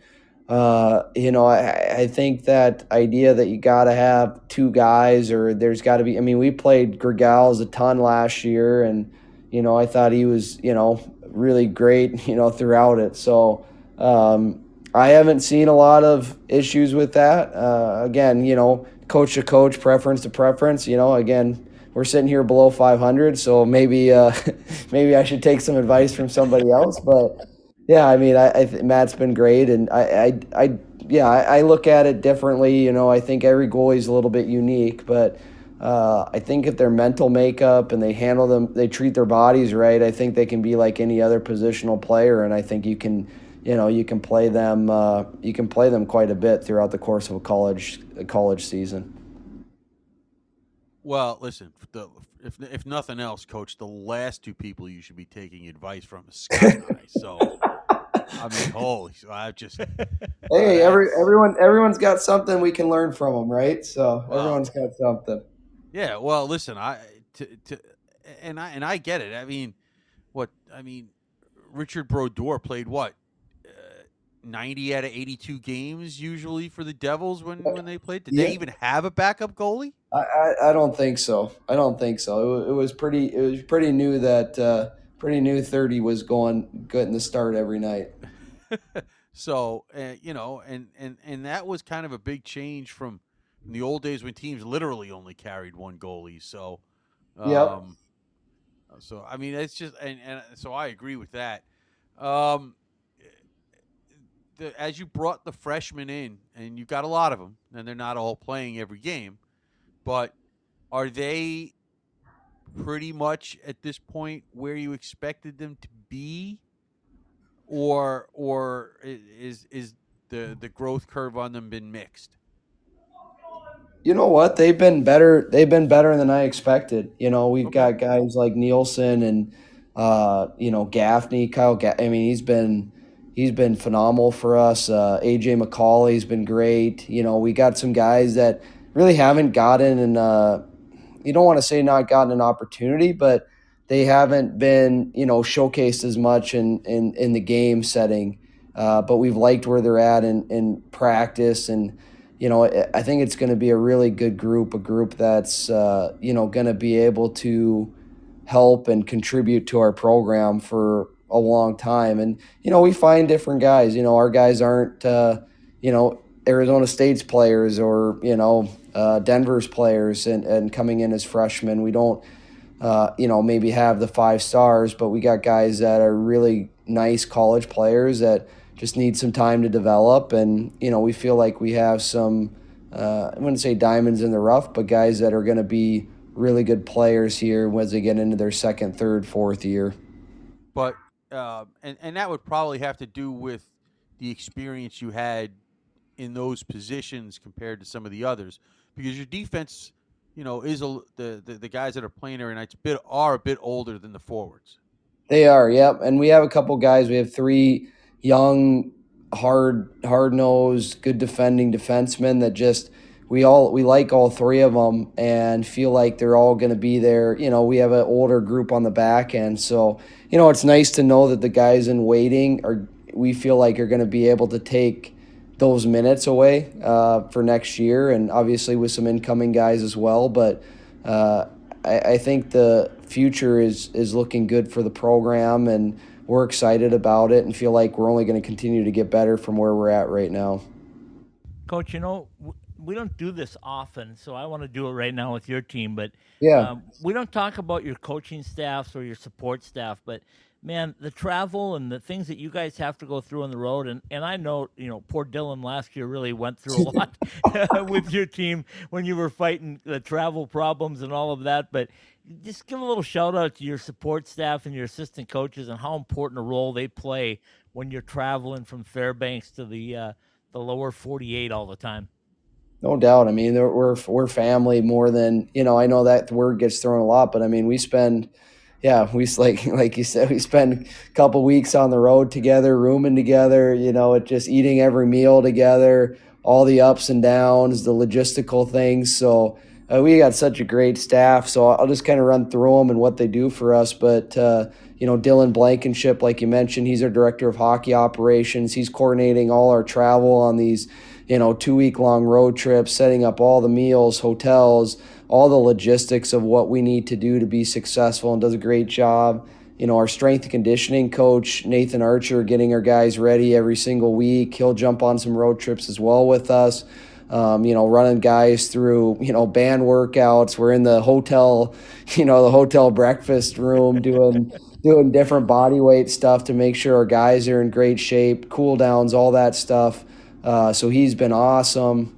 uh, you know, I, I think that idea that you got to have two guys or there's got to be, I mean, we played Gregals a ton last year and, you know, I thought he was, you know, really great, you know, throughout it. So, um, I haven't seen a lot of issues with that. Uh, again, you know, coach to coach, preference to preference. You know, again, we're sitting here below 500, so maybe uh, maybe I should take some advice from somebody else. But yeah, I mean, I, I Matt's been great, and I, I, I yeah, I, I, look at it differently. You know, I think every goalie is a little bit unique, but. Uh, I think if their mental makeup and they handle them, they treat their bodies right. I think they can be like any other positional player, and I think you can you know you can play them uh, you can play them quite a bit throughout the course of a college a college season. Well, listen, the, if if nothing else, coach, the last two people you should be taking advice from is Scott I. So. I mean, holy! So I just hey, every everyone everyone's got something we can learn from them, right? So well, everyone's got something. Yeah. Well, listen, I to, to and I and I get it. I mean, what I mean, Richard Brodeur played what 90 out of 82 games usually for the Devils when, when they played? Did yeah. they even have a backup goalie? I, I, I, don't think so. I don't think so. It, it was pretty it was pretty new that uh, pretty new 30 was going getting the start every night. so, uh, you know, and, and and that was kind of a big change from the old days when teams literally only carried one goalie. So, um, yeah. So I mean, it's just and, and so I agree with that. Um, the, as you brought the freshmen in, and you got a lot of them, and they're not all playing every game, but are they pretty much at this point where you expected them to be, or or is is the the growth curve on them been mixed? You know what? They've been better. They've been better than I expected. You know, we've okay. got guys like Nielsen and uh, you know Gaffney, Kyle. Ga- I mean, he's been he's been phenomenal for us. Uh, AJ McCauley's been great. You know, we got some guys that really haven't gotten and uh, you don't want to say not gotten an opportunity, but they haven't been you know showcased as much in in, in the game setting. Uh, but we've liked where they're at in, in practice and you know I think it's going to be a really good group, a group that's uh, you know going to be able to help and contribute to our program for a long time. And, you know, we find different guys. You know, our guys aren't, uh, you know, Arizona State's players or, you know, uh, Denver's players and, and coming in as freshmen. We don't, uh, you know, maybe have the five stars, but we got guys that are really nice college players that just need some time to develop. And, you know, we feel like we have some, uh, I wouldn't say diamonds in the rough, but guys that are going to be really good players here as they get into their second, third, fourth year. But uh, and and that would probably have to do with the experience you had in those positions compared to some of the others because your defense, you know, is a, the, the the guys that are playing every night bit are a bit older than the forwards. They are, yep. And we have a couple guys. We have three young, hard, hard nosed, good defending defensemen that just we all we like all three of them and feel like they're all going to be there. You know, we have an older group on the back end, so you know it's nice to know that the guys in waiting are we feel like are going to be able to take those minutes away uh, for next year, and obviously with some incoming guys as well. But uh, I, I think the future is is looking good for the program, and we're excited about it, and feel like we're only going to continue to get better from where we're at right now. Coach, you know, we don't do this often, so I want to do it right now with your team. But yeah, um, we don't talk about your coaching staffs or your support staff. But man, the travel and the things that you guys have to go through on the road, and and I know you know poor Dylan last year really went through a lot with your team when you were fighting the travel problems and all of that. But just give a little shout out to your support staff and your assistant coaches and how important a role they play when you're traveling from Fairbanks to the uh, the lower 48 all the time. No doubt. I mean, we're we're family more than you know. I know that word gets thrown a lot, but I mean, we spend, yeah, we like like you said, we spend a couple weeks on the road together, rooming together. You know, it just eating every meal together, all the ups and downs, the logistical things. So uh, we got such a great staff. So I'll just kind of run through them and what they do for us. But uh, you know, Dylan Blankenship, like you mentioned, he's our director of hockey operations. He's coordinating all our travel on these you know, two week long road trips, setting up all the meals, hotels, all the logistics of what we need to do to be successful and does a great job. You know, our strength conditioning coach, Nathan Archer, getting our guys ready every single week. He'll jump on some road trips as well with us. Um, you know, running guys through, you know, band workouts. We're in the hotel, you know, the hotel breakfast room doing doing different body weight stuff to make sure our guys are in great shape, cool downs, all that stuff. Uh, so he's been awesome.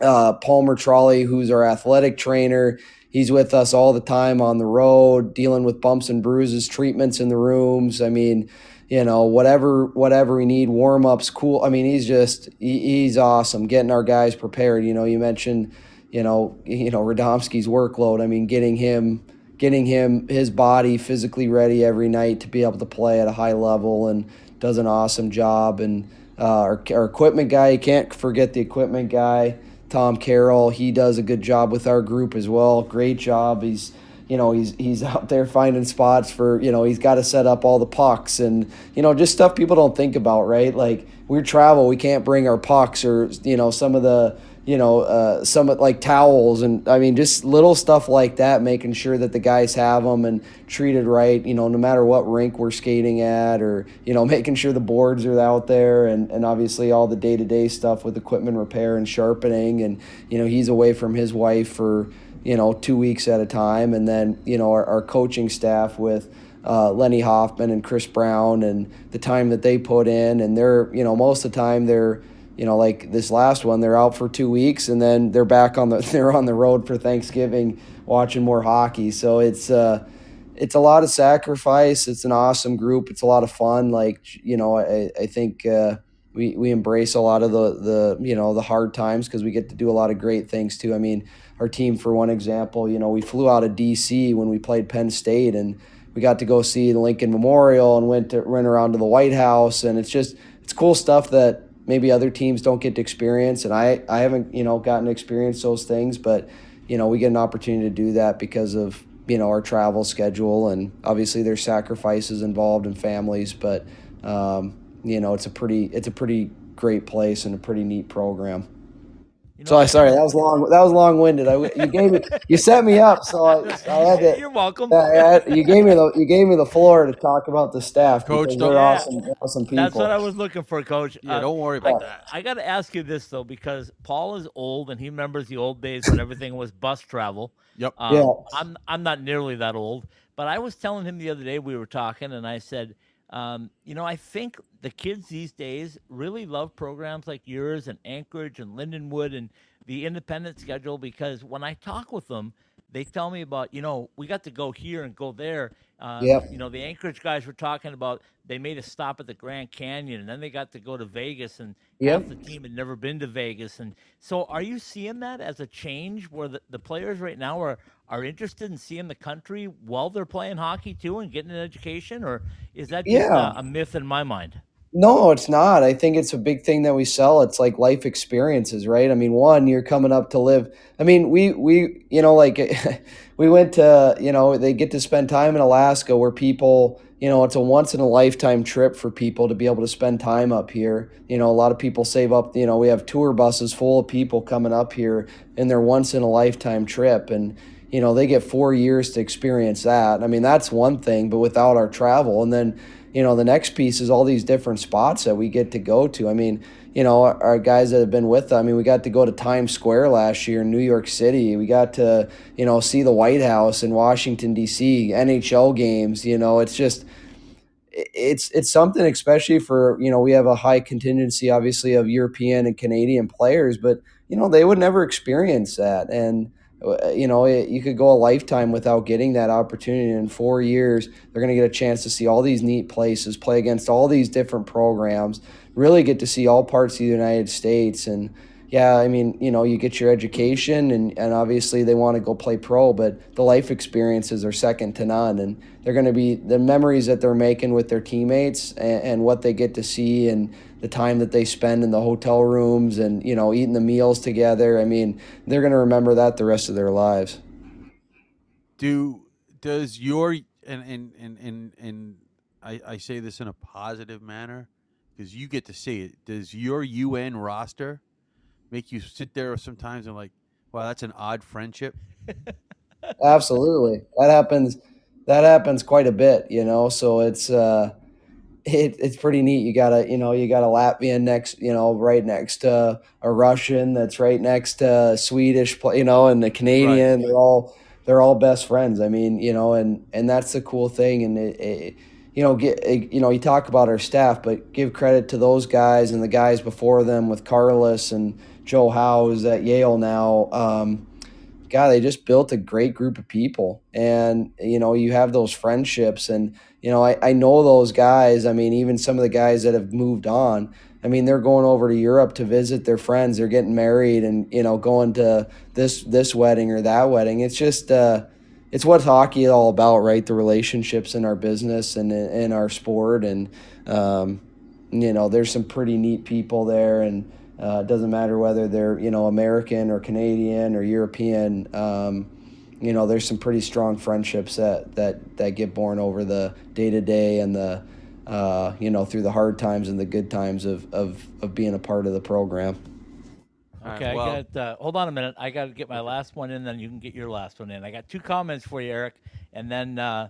Uh, Palmer Trolley, who's our athletic trainer, he's with us all the time on the road, dealing with bumps and bruises, treatments in the rooms. I mean, you know, whatever whatever we need, warm ups, cool. I mean, he's just he, he's awesome, getting our guys prepared. You know, you mentioned, you know, you know Radomsky's workload. I mean, getting him getting him his body physically ready every night to be able to play at a high level and does an awesome job and uh, our, our equipment guy, you can't forget the equipment guy, Tom Carroll. He does a good job with our group as well. Great job. He's you know he's he's out there finding spots for you know he's got to set up all the pucks and you know just stuff people don't think about right like we travel we can't bring our pucks or you know some of the you know, uh, some like towels and I mean, just little stuff like that, making sure that the guys have them and treated right, you know, no matter what rink we're skating at or, you know, making sure the boards are out there and, and obviously all the day to day stuff with equipment repair and sharpening. And, you know, he's away from his wife for, you know, two weeks at a time. And then, you know, our, our coaching staff with, uh, Lenny Hoffman and Chris Brown and the time that they put in. And they're, you know, most of the time they're, you know, like this last one, they're out for two weeks and then they're back on the they're on the road for Thanksgiving watching more hockey. So it's uh, it's a lot of sacrifice. It's an awesome group. It's a lot of fun. Like you know, I I think uh, we we embrace a lot of the the you know the hard times because we get to do a lot of great things too. I mean, our team, for one example, you know, we flew out of D.C. when we played Penn State and we got to go see the Lincoln Memorial and went to run around to the White House and it's just it's cool stuff that maybe other teams don't get to experience and I, I haven't you know gotten to experience those things but you know we get an opportunity to do that because of you know our travel schedule and obviously there's sacrifices involved in families but um, you know it's a pretty it's a pretty great place and a pretty neat program you know, so I sorry that was long. That was long winded. I you gave me you set me up, so I, I had to. You're welcome. I, you gave me the you gave me the floor to talk about the staff. Coach, they're yeah. awesome, awesome people. That's what I was looking for, Coach. Yeah, uh, don't worry about I, that. I got to ask you this though, because Paul is old and he remembers the old days when everything was bus travel. Yep. Um, yeah. I'm I'm not nearly that old, but I was telling him the other day we were talking, and I said. Um, you know, I think the kids these days really love programs like yours and Anchorage and Lindenwood and the independent schedule because when I talk with them, they tell me about you know we got to go here and go there. Uh, Yep. You know the Anchorage guys were talking about they made a stop at the Grand Canyon and then they got to go to Vegas and Yep. half the team had never been to Vegas and so are you seeing that as a change where the, the players right now are are interested in seeing the country while they're playing hockey too and getting an education or is that just Yeah. a, a myth in my mind? No, it's not. I think it's a big thing that we sell. It's like life experiences, right? I mean, one, you're coming up to live. I mean, we we you know like we went to you know they get to spend time in Alaska where people you know it's a once in a lifetime trip for people to be able to spend time up here. You know, a lot of people save up. You know, we have tour buses full of people coming up here in their once in a lifetime trip and. You know, they get four years to experience that. I mean, that's one thing, but without our travel. And then, you know, the next piece is all these different spots that we get to go to. I mean, you know, our, our guys that have been with I mean, we got to go to Times Square last year in New York City. We got to, you know, see the White House in Washington, D.C., NHL games. You know, it's just, it's it's something especially for you know we have a high contingency obviously of European and Canadian players but you know they would never experience that and Uh, you know you could go a lifetime without getting that opportunity. In 4 years they're going to get a chance to see all these neat places play against all these different programs really get to see all parts of the United States. And yeah, I mean, you know, you get your education and, and obviously they want to go play pro, but the life experiences are second to none. And they're going to be the memories that they're making with their teammates and, and what they get to see and the time that they spend in the hotel rooms and, you know, eating the meals together. I mean, they're going to remember that the rest of their lives. do does your and and and and, and I, I say this in a positive manner because you get to see it. Does your UN roster make you sit there sometimes and like, wow, that's an odd friendship? Absolutely. That happens. That happens quite a bit, you know. So it's uh, it, it's pretty neat. You got a you know you got a Latvian next, you know, right next to a Russian that's right next to a Swedish, you know, and the Canadian. They're all they're all best friends. I mean, you know, and and that's the cool thing. And it, it, you know, get you know, you talk about our staff, but give credit to those guys and the guys before them with Carlos and Joe Howe who's at Yale now. Um, God, they just built a great group of people. And, you know, you have those friendships. And, you know, I, I know those guys. I mean, even some of the guys that have moved on, I mean, they're going over to Europe to visit their friends. They're getting married and, you know, going to this this wedding or that wedding. It's just, uh, it's what hockey is all about, right? The relationships in our business and in our sport. And, um, you know, there's some pretty neat people there. And, uh, it doesn't matter whether they're you know American or Canadian or European. Um, you know, there's some pretty strong friendships that that that get born over the day to day and the uh, you know through the hard times and the good times of of of being a part of the program. All right, Okay, well- I got. Uh, hold on a minute. I got to get my last one in, then you can get your last one in. I got two comments for you, Eric, and then uh,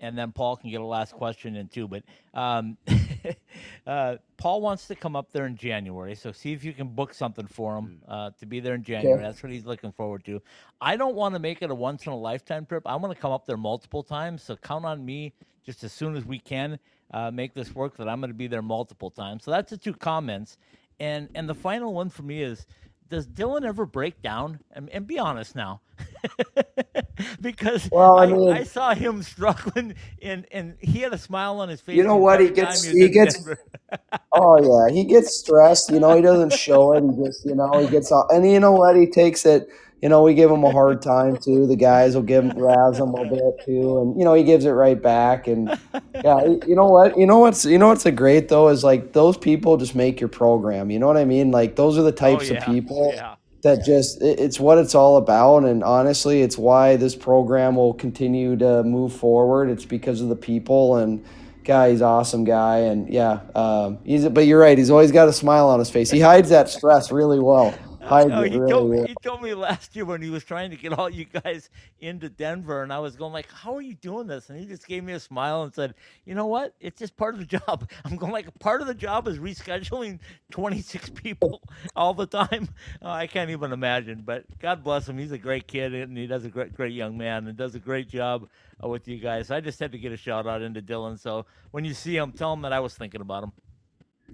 and then Paul can get a last question in too. But um, uh, Paul wants to come up there in January, so see if you can book something for him uh, to be there in January. That's what he's looking forward to. I don't want to make it a once in a lifetime trip. I want to come up there multiple times, so count on me just as soon as we can uh, make this work. That I'm going to be there multiple times. So that's the two comments, and and the final one for me is does Dylan ever break down? And, and be honest now, because Well, I I, mean- I saw him struggling, and and he had a smile on his face. You know what? He gets- was he gets- Oh yeah, he gets stressed. You know, he doesn't show it. He just, you know, he gets off, and you know what? He takes it. You know, we give him a hard time too. The guys will give him razz him a bit too, and you know, he gives it right back. And yeah, you know what? You know what's you know what's a great though is like those people just make your program. You know what I mean? Like those are the types oh, yeah. of people Yeah. that just it, it's what it's all about and honestly it's why this program will continue to move forward it's because of the people and guy he's awesome guy and yeah um, he's but you're right he's always got a smile on his face he hides that stress really well No, he really told me well. he told me last year when he was trying to get all you guys into Denver, and I was going like, "How are you doing this?" And he just gave me a smile and said, "You know what? It's just part of the job." I'm going like, "Part of the job is rescheduling 26 people all the time." Oh, I can't even imagine. But God bless him. He's a great kid, and he does a great, great young man, and does a great job uh, with you guys. I just had to get a shout out into Dylan. So when you see him, tell him that I was thinking about him.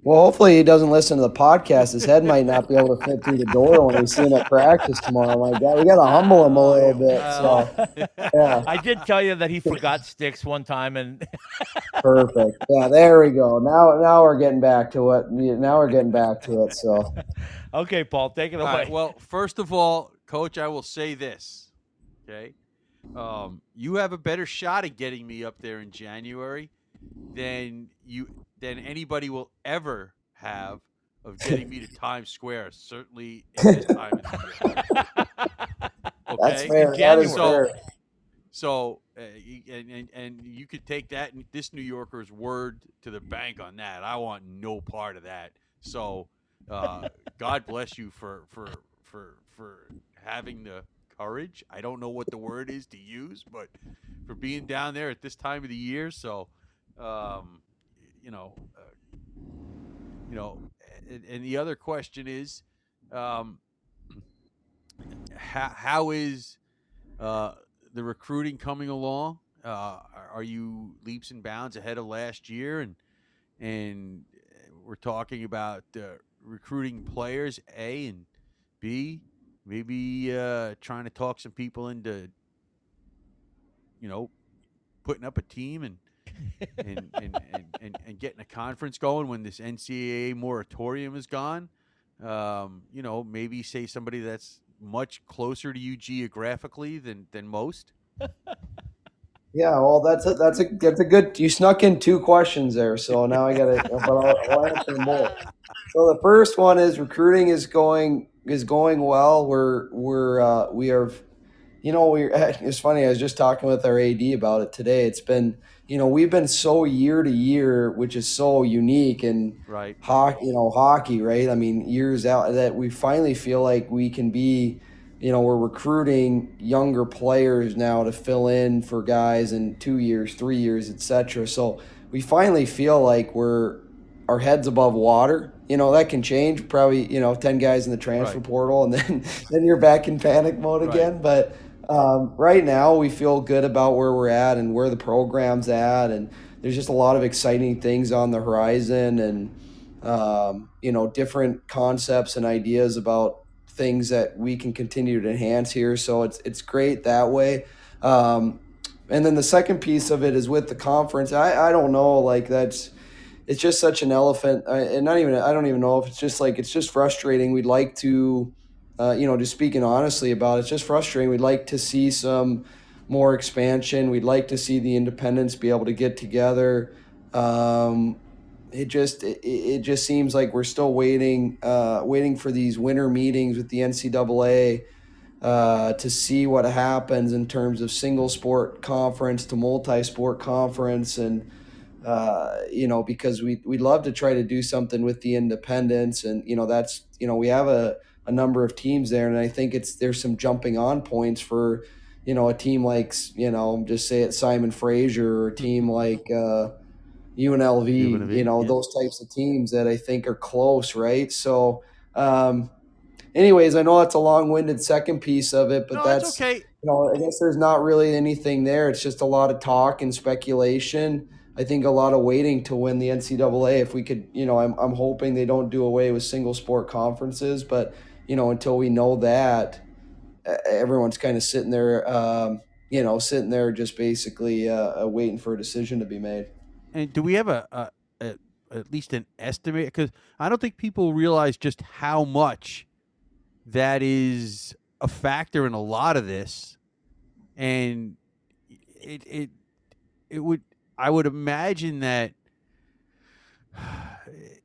Well, hopefully he doesn't listen to the podcast. His head might not be able to fit through the door when we see him at practice tomorrow. My God, we got to humble him a little bit. So, yeah. I did tell you that he forgot sticks one time, and perfect. Yeah, there we go. Now, now we're getting back to it. Now we're getting back to it. So, okay, Paul, take it away. well, first of all, Coach, I will say this. Okay, um, you have a better shot at getting me up there in January than you than anybody will ever have of getting me to Times Square. Certainly in this time of the year. Okay? That's fair. That is so, fair. So, uh, and, and and you could take that this New Yorker's word to the bank on that. I want no part of that. So, uh, God bless you for for for for having the courage. I don't know what the word is to use, but for being down there at this time of the year. So, um, you know, uh, you know, and, and, the other question is, um, how, how is uh, the recruiting coming along? Uh, are you leaps and bounds ahead of last year? And and we're talking about recruiting players A and B. Maybe trying to talk some people into, you know, putting up a team and and, and, and, and, and, getting a conference going when this NCAA moratorium is gone. Um, you know, maybe say somebody that's much closer to you geographically than than most. Yeah, well, that's a, that's a that's a good. You snuck in two questions there, so now I got to. but I'll, I'll answer more. So the first one is recruiting is going is going well. We're we're uh, we are, you know, we. It's funny. I was just talking with our AD about it today. It's been you know we've been so year to year which is so unique and right hockey you know hockey right i mean years out that we finally feel like we can be you know we're recruiting younger players now to fill in for guys in two years three years etc so we finally feel like we're our heads above water you know that can change probably you know 10 guys in the transfer right. portal and then then you're back in panic mode right. again but um, right now, we feel good about where we're at and where the program's at, and there's just a lot of exciting things on the horizon, and um, you know, different concepts and ideas about things that we can continue to enhance here. So it's it's great that way. Um, and then the second piece of it is with the conference. I, I don't know, like that's it's just such an elephant, and not even I don't even know if it's just like it's just frustrating. We'd like to uh, you know, just speaking honestly about it, it's just frustrating. We'd like to see some more expansion. We'd like to see the independents be able to get together. Um, it just it, it just seems like we're still waiting uh, waiting for these winter meetings with the NCAA uh, to see what happens in terms of single sport conference to multi sport conference and uh, you know because we we'd love to try to do something with the independents and you know that's you know we have a a number of teams there, and I think it's there's some jumping on points for you know a team like you know just say it Simon Fraser or a team like uh, UNLV, UNLV, you know yeah. those types of teams that I think are close, right? So. Um, anyways, I know that's a long-winded second piece of it, but no, that's, that's okay. You know, I guess there's not really anything there. It's just a lot of talk and speculation. I think a lot of waiting to win the NCAA. If we could, you know, I'm I'm hoping they don't do away with single sport conferences, but you know, until we know that, everyone's kind of sitting there, um, you know, sitting there just basically uh, uh, waiting for a decision to be made. And do we have a, a, a at least an estimate? Because I don't think people realize just how much that is a factor in a lot of this, and it it it would I would imagine that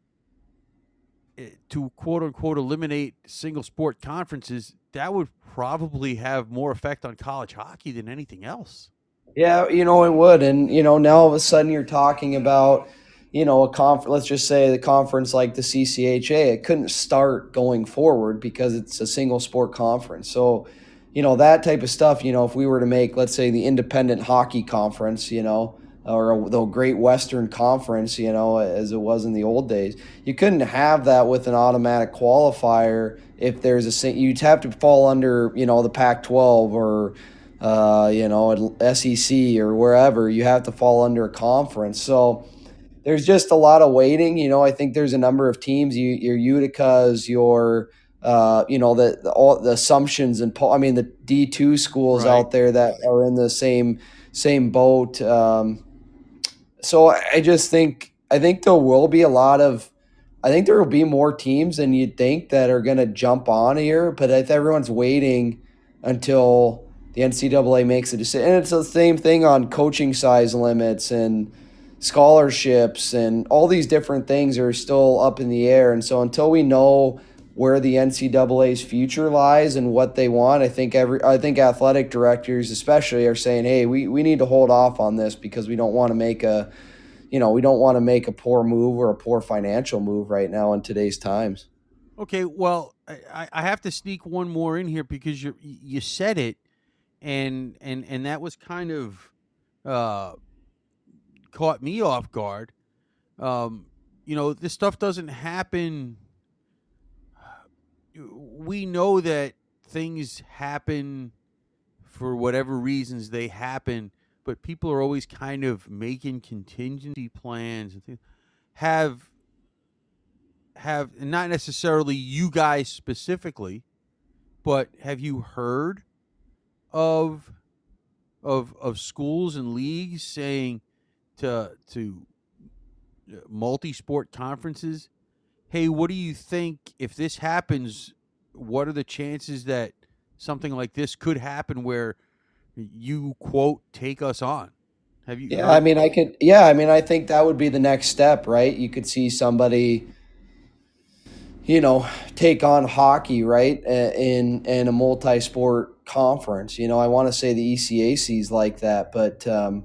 Eh, to quote unquote eliminate single sport conferences, that would probably have more effect on college hockey than anything else. Yeah, you know it would, and you know now all of a sudden you're talking about, you know, a conference. Let's just say the conference like the CCHA, it couldn't start going forward because it's a single sport conference. So, you know that type of stuff. You know, if we were to make, let's say, the independent hockey conference, you know, or the Great Western Conference, you know, as it was in the old days. You couldn't have that with an automatic qualifier if there's a you'd have to fall under, you know, the Pac-12 or uh, you know, SEC or wherever. You have to fall under a conference. So there's just a lot of waiting. You know, I think there's a number of teams. You, your Utica's, your uh, you know the, the, all the assumptions and I mean the D two schools right. out there that are in the same same boat. Um, so I just think I think there will be a lot of I think there will be more teams than you'd think that are going to jump on here, but if everyone's waiting until the NCAA makes a decision, and it's the same thing on coaching size limits and scholarships and all these different things are still up in the air. And so until we know where the NCAA's future lies and what they want. I think every I think athletic directors especially are saying, "Hey, we, we need to hold off on this because we don't want to make a you know, we don't want to make a poor move or a poor financial move right now in today's times." Okay, well, I, I have to sneak one more in here because you you said it and and and that was kind of uh caught me off guard. Um, you know, this stuff doesn't happen we know that things happen for whatever reasons they happen, but people are always kind of making contingency plans and things. Have have not necessarily you guys specifically, but have you heard of of of schools and leagues saying to to uh, multi-sport conferences hey, what do you think if this happens? What are the chances that something like this could happen where you quote take us on? Have you? Yeah, heard? I mean, I could. Yeah, I mean, I think that would be the next step, right? You could see somebody, you know, take on hockey, right, in in a multi-sport conference. You know, I want to say the ECAC is like that, but. Um,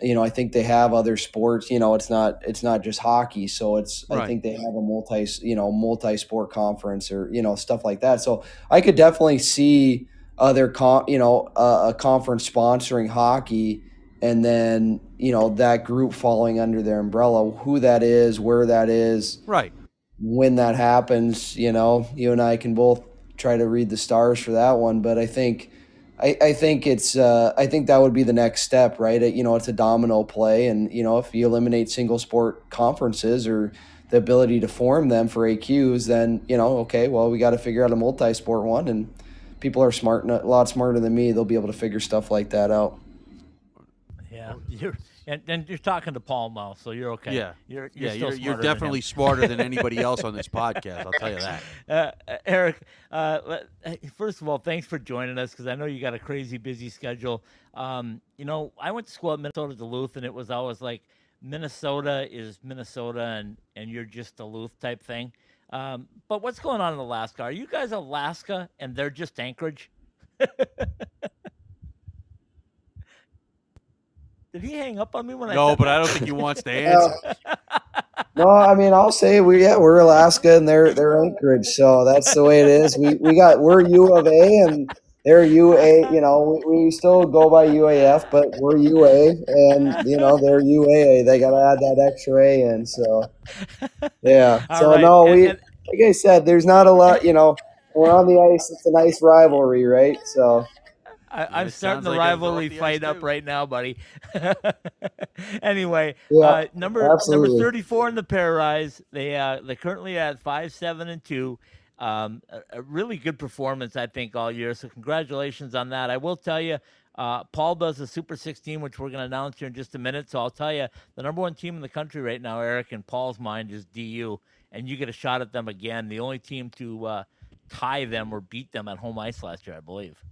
you know, I think they have other sports. You know, it's not it's not just hockey. So it's right. I think they have a multi you know multi sport conference or you know stuff like that. So I could definitely see other com you know uh, a conference sponsoring hockey, and then you know that group falling under their umbrella. Who that is, where that is, right? When that happens, you know, you and I can both try to read the stars for that one. But I think I, I think it's uh, I think that would be the next step, right? It, you know, it's a domino play, and you know, if you eliminate single sport conferences or the ability to form them for AQs, then you know, okay, well, we got to figure out a multi-sport one, and people are smart, a lot smarter than me. They'll be able to figure stuff like that out. Yeah, you're and, and you're talking to Paul now, so you're okay. Yeah, you're, you're yeah, you're, you're definitely than smarter than anybody else on this podcast. I'll tell you that. Uh, Eric, uh, first of all, thanks for joining us because I know you got a crazy busy schedule. Um, you know, I went to school at Minnesota Duluth, and it was always like Minnesota is Minnesota, and and you're just Duluth type thing. Um, but what's going on in Alaska? Are you guys Alaska, and they're just Anchorage? Did he hang up on me when I? No, but that? I don't think he wants to answer. no, I mean I'll say we yeah we're Alaska and they're they're Anchorage, so that's the way it is. We we got we're U of A and they're UA. You know we, we still go by UAF, but we're UA and you know they're UAA. They got to add that extra A in. So yeah. so right. no, we and, like I said, there's not a lot. You know, we're on the ice. It's a nice rivalry, right? So. I, am starting the like rivalry fight up right now, buddy. anyway, yeah, uh, number absolutely. number 34 in the PairWise. They uh, they're currently at five, seven, and two. Um, a, a, really good performance, I think, all year. So congratulations on that. I will tell you, uh, Paul does the Super 16, which we're going to announce here in just a minute. So I'll tell you, the number one team in the country right now, Eric, in Paul's mind is DU, and you get a shot at them again. The only team to uh, tie them or beat them at home ice last year, I believe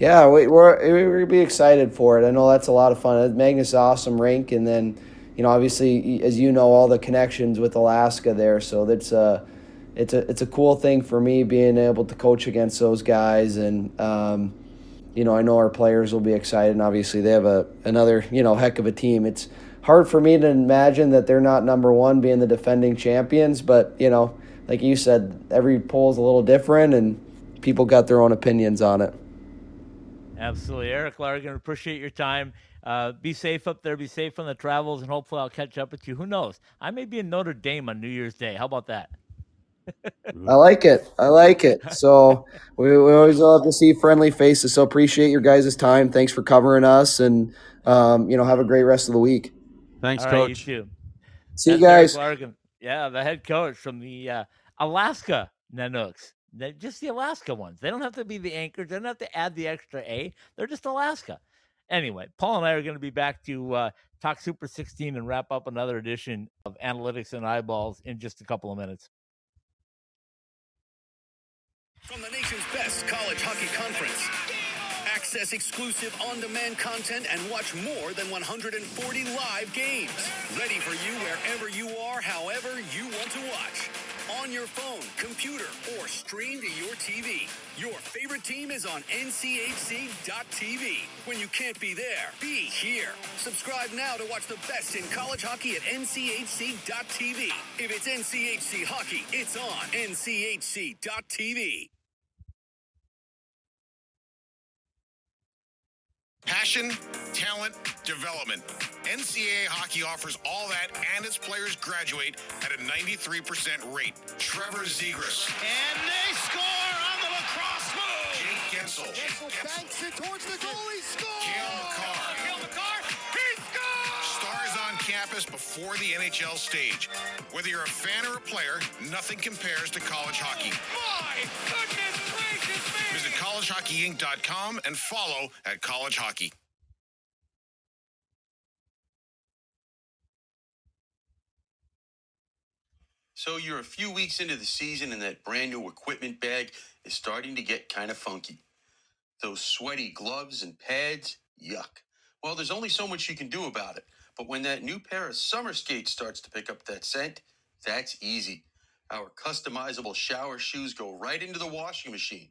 yeah, we, we're we're gonna be excited for it. I know that's a lot of fun. Magness awesome rink, and then you know obviously as you know all the connections with Alaska there. So that's a it's a it's a cool thing for me being able to coach against those guys, and um, you know I know our players will be excited. And obviously they have a another you know heck of a team. It's hard for me to imagine that they're not number one, being the defending champions. But you know, like you said, every poll is a little different, and people got their own opinions on it. Absolutely. Eric Largen, appreciate your time. Uh, be safe up there. Be safe on the travels, and hopefully I'll catch up with you. Who knows? I may be in Notre Dame on New Year's Day. How about that? I like it. I like it. So we, we, always love to see friendly faces. So appreciate your guys' time. Thanks for covering us, and um, you know, have a great rest of the week. Thanks, All right, coach. you too. See you That's Eric guys. Largen. Yeah, the head coach from the uh, Alaska Nanooks. They- Just the Alaska ones. They don't have to be the anchors. They don't have to add the extra A. They're just Alaska. Anyway, Paul and I are going to be back to uh, talk Super 16 and wrap up another edition of Analytics and Eyeballs in just a couple of minutes. From the nation's best college hockey conference. Access exclusive on-demand content and watch more than 140 live games. Ready for you wherever you are, however you want to watch. On your phone, computer, or stream to your TV. Your favorite team is on NCHC.TV. When you can't be there, be here. Subscribe now to watch the best in college hockey at NCHC.TV. If it's NCHC hockey, it's on NCHC.TV. Passion, talent, development. NCAA hockey offers all that, and its players graduate at a 93% rate. Trevor Zegras, And they score on the lacrosse move. Jake Guentzel, banks it towards the goal. He scores. Cale Makar. Cale Makar. He scores. Stars on campus before the NHL stage. Whether you're a fan or a player, nothing compares to college hockey. My goodness gracious me. Visit collegehockeyinc.com and follow at College Hockey. So you're a few weeks into the season and that brand new equipment bag is starting to get kind of funky. Those sweaty gloves and pads, yuck. Well, there's only so much you can do about it. But when that new pair of summer skates starts to pick up that scent, that's easy. Our customizable shower shoes go right into the washing machine,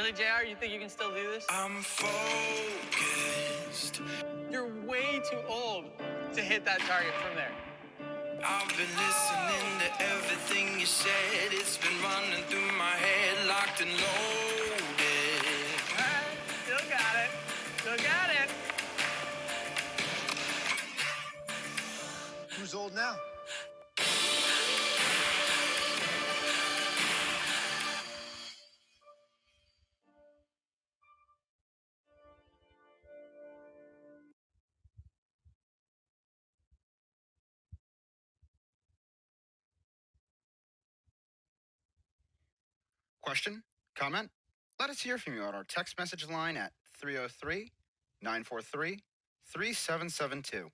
Really, JR? You think you can still do this? I'm focused. You're way too old to hit that target from there. I've been listening to everything you said. It's been running through my head, locked and loaded. All right, still got it. Still got it. Who's old now? Question? Comment? Let us hear from you on our text message line at 303 943 3772.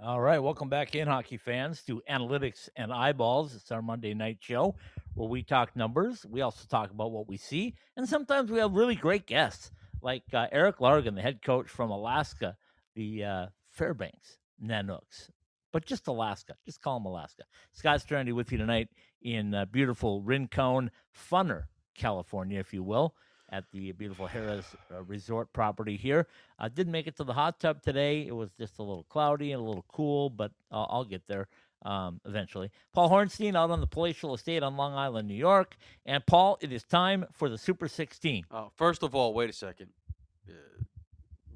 All right, welcome back in, hockey fans, to Analytics and Eyeballs. It's our Monday night show where we talk numbers. We also talk about what we see, and sometimes we have really great guests like uh, Eric Largen, the head coach from Alaska, the uh, Fairbanks Nanooks, but just Alaska. Just call them Alaska. Scott Strandy with you tonight in uh, beautiful Rincon, Funner, California, if you will, at the beautiful Harrah's uh, Resort property here. I didn't make it to the hot tub today. It was just a little cloudy and a little cool, but I'll, I'll get there um, eventually. Paul Hornstein out on the palatial estate on Long Island, New York. And Paul, it is time for the Super 16. Uh, first of all, wait a second, uh,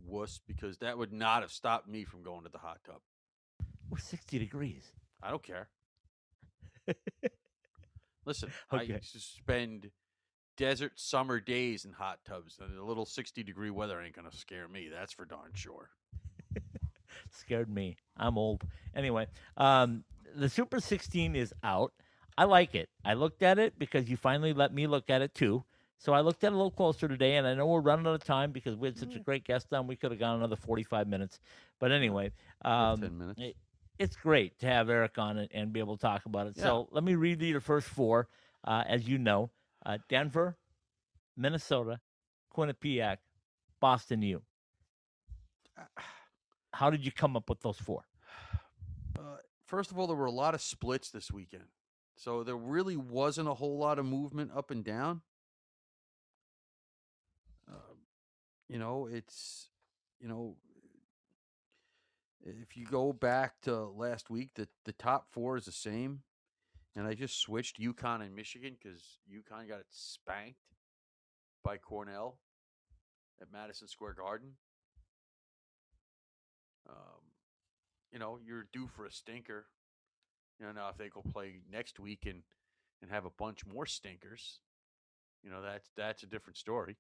wuss, because that would not have stopped me from going to the hot tub. We're 60 degrees. I don't care. Listen, Okay. I used to spend desert summer days in hot tubs, and a little 60 degree weather ain't going to scare me. That's for darn sure. Scared me. I'm old. Anyway, um, the Super 16 is out. I like it. I looked at it because you finally let me look at it too. So I looked at it a little closer today, and I know we're running out of time because we had such a great guest on. We could have gone another 45 minutes. But anyway, um, 10 minutes. it- it's great to have Eric on it and be able to talk about it. So let me read you the first four. Uh, as you know, uh, Denver, Minnesota, Quinnipiac, Boston U. How did you come up with those four? Uh, first of all, there were a lot of splits this weekend. So there really wasn't a whole lot of movement up and down. Um, you know, it's, you know, if you go back to last week, the the top four is the same, and I just switched UConn and Michigan because UConn got it spanked by Cornell at Madison Square Garden. Um, you know, you're due for a stinker. You know, now if they go play next week and and have a bunch more stinkers, you know that's that's a different story.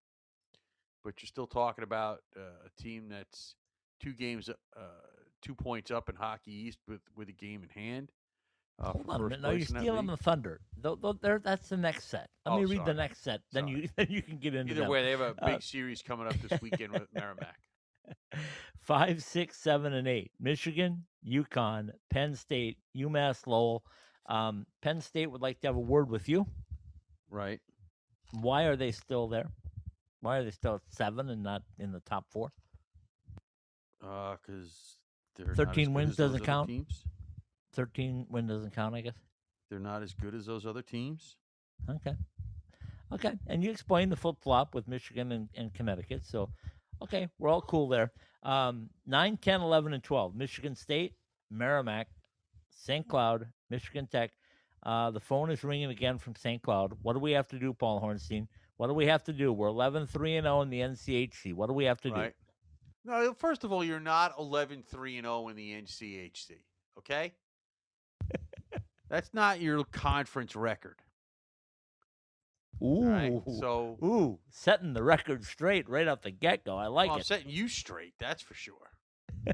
But you're still talking about uh, a team that's two games, uh, two points up in Hockey East with with a game in hand. Uh, Hold on a minute. No, you're stealing the thunder. Though, though, there, that's the next set. Let Oh, me read the next set. Then you then you can get into Either them. way, they have a Uh, big series coming up this weekend with Merrimack. Five, six, seven, and eight. Michigan, UConn, Penn State, UMass Lowell. Um, Penn State would like to have a word with you. Right. Why are they still there? Why are they still at seven and not in the top four? Uh, because they're 13 wins doesn't count? Teams. 13 win doesn't count, I guess. They're not as good as those other teams. Okay. Okay. And you explained the flip flop with Michigan and, and Connecticut. So, okay, we're all cool there. Um, 9, 10, 11, and 12. Michigan State, Merrimack, St. Cloud, Michigan Tech. Uh, the phone is ringing again from St. Cloud. What do we have to do, Paul Hornstein? What do we have to do? We're 11 3 and 0 in the NCHC. What do we have to Right. No, first of all, you're not 11 3 and 0 in the NCHC. Okay? That's not your conference record. Ooh. Right. So Ooh, setting the record straight right off the get go. I like well, I'm it. setting you straight. That's for sure.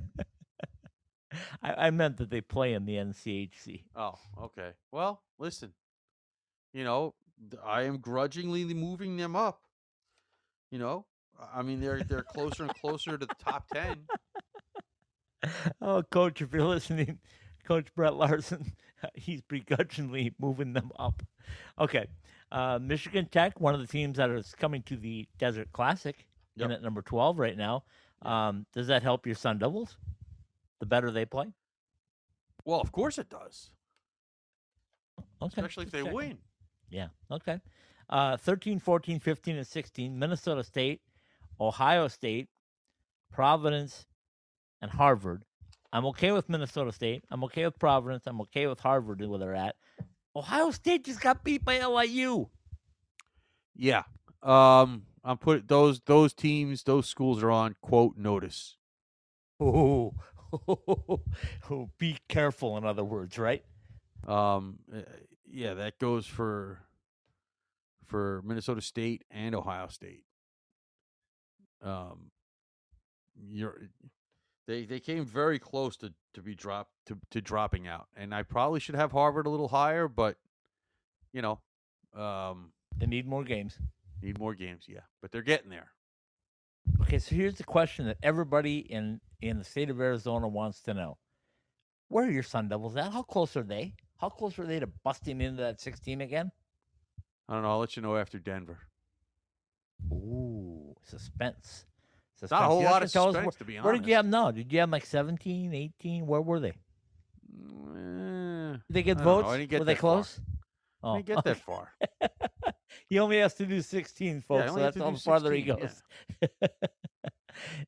I, I meant that they play in the NCHC. Oh, okay. Well, listen. You know, I am grudgingly moving them up. You know, I mean they're they're closer and closer to the top ten. Oh, coach, if you're listening, Coach Brett Larson, he's begrudgingly moving them up. Okay. Uh, Michigan Tech, one of the teams that is coming to the Desert Classic, in at number 12 right now. Um, does that help your Sun Devils? The better they play? Well, of course it does, Okay. especially if they checking. win. Yeah. Okay. Uh, 13, 14, 15, and 16. Minnesota State, Ohio State, Providence, and Harvard. I'm okay with Minnesota State. I'm okay with Providence. I'm okay with Harvard where they're at. Ohio State just got beat by LIU. Yeah. Um, I'm put those those teams, those schools are on quote notice. Oh, be careful. In other words, right? Um, uh, yeah, that goes for for Minnesota State and Ohio State. Um, you're they they came very close to to be dropped to to dropping out, and I probably should have Harvard a little higher, but you know, um, They need more games. need more games, yeah, but they're getting there. Okay, so here's the question that everybody in in the state of Arizona wants to know: Where are your Sun Devils at? How close are they? How close are they to busting into that 16 again? I don't know. I'll let you know after Denver. Ooh, suspense. suspense. Not a whole lot of suspense, where, to be honest. Where did you have now? Did you have like 17, 18? Where were they? Eh, Did they get know. votes? I didn't get were they that far. close? Oh, I didn't get that far. he only has to do 16, folks. I so that's how farther he 16, goes.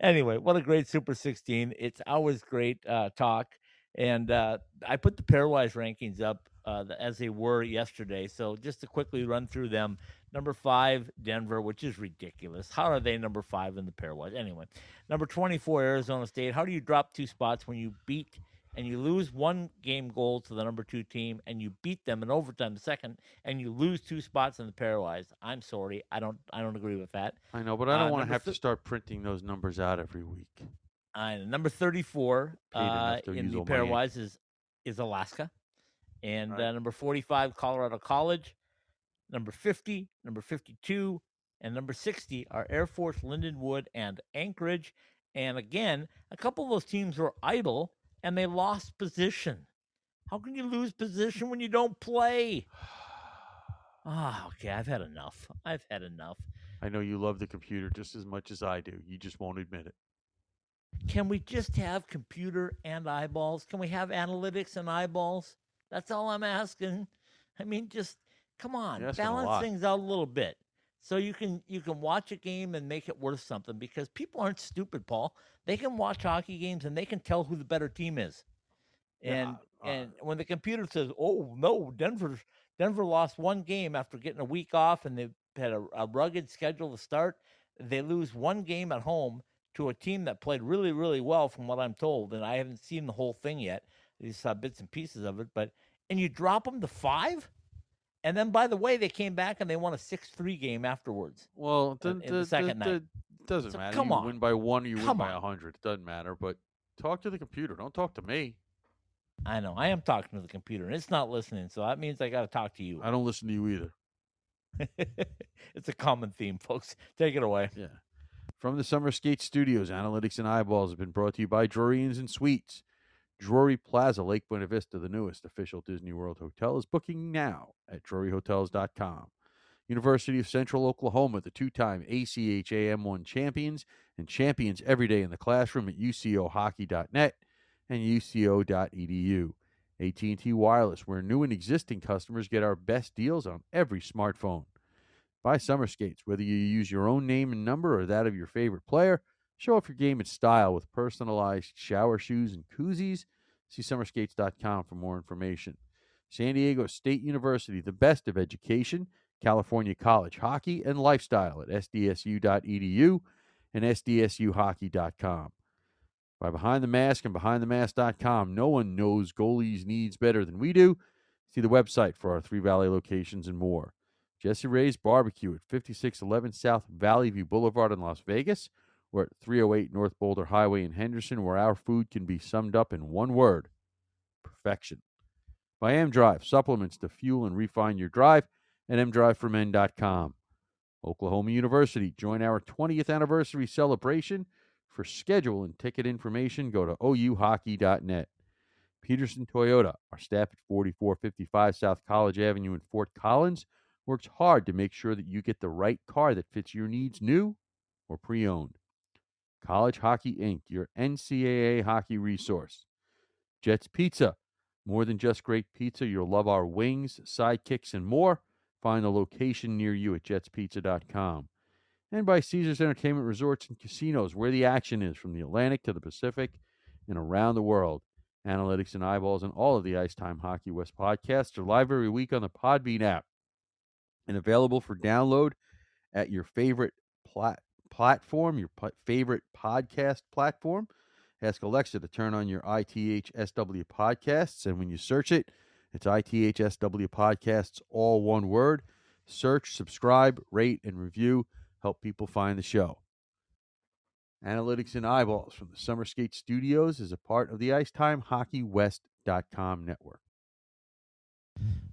anyway, what a great Super 16. It's always great uh, talk. And uh, I put the pairwise rankings up uh, as they were yesterday. So just to quickly run through them number five, Denver, which is ridiculous. How are they number five in the pairwise? Anyway, number 24, Arizona State. How do you drop two spots when you beat and you lose one game goal to the number two team and you beat them in overtime the second and you lose two spots in the pairwise? I'm sorry. I don't I don't agree with that. I know, but I Uh, don't want to have thir- to start printing those numbers out every week. Uh, number 34 uh, in the pairwise is is Alaska, and Right. uh, number 45 Colorado College, number 50, number 52, and number 60 are Air Force, Lindenwood, and Anchorage. And again, a couple of those teams were idle and they lost position. How can you lose position when you don't play? Ah, okay. I've had enough. I've had enough. I know you love the computer just as much as I do. You just won't admit it. Can we just have computer and eyeballs? Can we have analytics and eyeballs? That's all I'm asking. I mean, just come on, You're asking a balance lot. things out a little bit. so you can you can watch a game and make it worth something because people aren't stupid, Paul. They can watch hockey games and they can tell who the better team is. And Yeah, uh, and when the computer says, "Oh no, Denver Denver lost one game after getting a week off and they've had a, a rugged schedule to start," they lose one game at home to a team that played really really well, from what I'm told. And I haven't seen the whole thing yet. I just saw bits and pieces of it, but and you drop them to five. And then, by the way, they came back and they won a six-three game afterwards. Well, uh, the, in the the, the, second night. the- doesn't So matter. come you on. win by one, or you win by a hundred. It doesn't matter. But talk to the computer. Don't talk to me. I know I am talking to the computer, and it's not listening, so that means I got to talk to you. I don't listen to you either. it's a common theme, folks. Take it away. Yeah. From the Summer Skate Studios, Analytics and Eyeballs have been brought to you by Drury Inns and Suites. Drury Plaza, Lake Buena Vista, the newest official Disney World hotel, is booking now at druryhotels.com. University of Central Oklahoma, the two-time ACHA M1 champions and champions every day in the classroom at ucohockey.net and uco.edu. AT&T Wireless, where new and existing customers get our best deals on every smartphone. Buy summer skates, whether you use your own name and number or that of your favorite player. Show off your game in style with personalized shower shoes and koozies. See summerskates.com for more information. San Diego State University, the best of education, California College Hockey and Lifestyle at sdsu.edu and sdsuhockey.com. By Behind the Mask and BehindTheMask.com, no one knows goalies' needs better than we do. See the website for our Three Valley locations and more. Jesse Ray's Barbecue at 5611 South Valley View Boulevard in Las Vegas, or at 308 North Boulder Highway in Henderson, where our food can be summed up in one word perfection. By M Drive, supplements to fuel and refine your drive at mdriveformen.com. Oklahoma University, join our 20th anniversary celebration. For schedule and ticket information, go to ouhockey.net. Peterson Toyota, our staff at 4455 South College Avenue in Fort Collins, works hard to make sure that you get the right car that fits your needs new or pre owned. College Hockey Inc., your NCAA hockey resource. Jets Pizza, more than just great pizza, you'll love our wings, sidekicks, and more. Find a location near you at jetspizza.com. And by Caesars Entertainment Resorts and Casinos, where the action is from the Atlantic to the Pacific and around the world. Analytics and eyeballs and all of the Ice Time Hockey West podcasts are live every week on the Podbean app and available for download at your favorite plat- platform, your pl- favorite podcast platform. Ask Alexa to turn on your ITHSW podcasts, and when you search it, it's ITHSW podcasts, all one word. Search, subscribe, rate, and review. Help people find the show. Analytics and Eyeballs from the Summer Skate Studios is a part of the IcetimeHockeyWest.com network.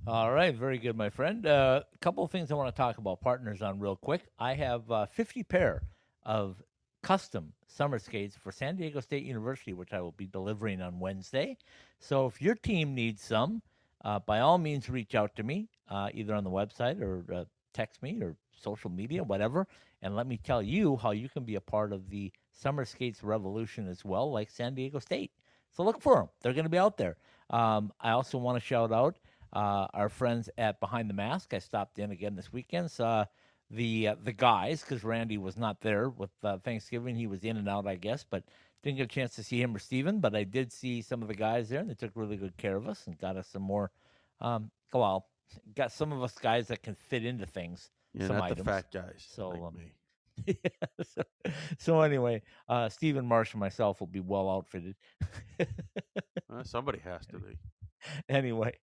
All right, very good, my friend. Uh, a couple of things I want to talk about partners on real quick. I have uh, 50 pair of custom summer skates for San Diego State University, which I will be delivering on Wednesday. So if your team needs some, uh, by all means, reach out to me uh, either on the website or uh, text me or social media, whatever, and let me tell you how you can be a part of the summer skates revolution as well, like San Diego State. So look for them; they're going to be out there. Um, I also want to shout out uh, our friends at Behind the Mask. I stopped in again this weekend. Saw the uh, the guys because Randy was not there with uh, Thanksgiving. He was in and out, I guess, but didn't get a chance to see him or Steven. But I did see some of the guys there, and they took really good care of us and got us some more. Um, well, got some of us guys that can fit into things. Yeah, some not items. the fat guys. So, like um, me. yeah, so, so anyway, uh, Stephen Marsh and myself will be well outfitted. Uh, somebody has to be. anyway,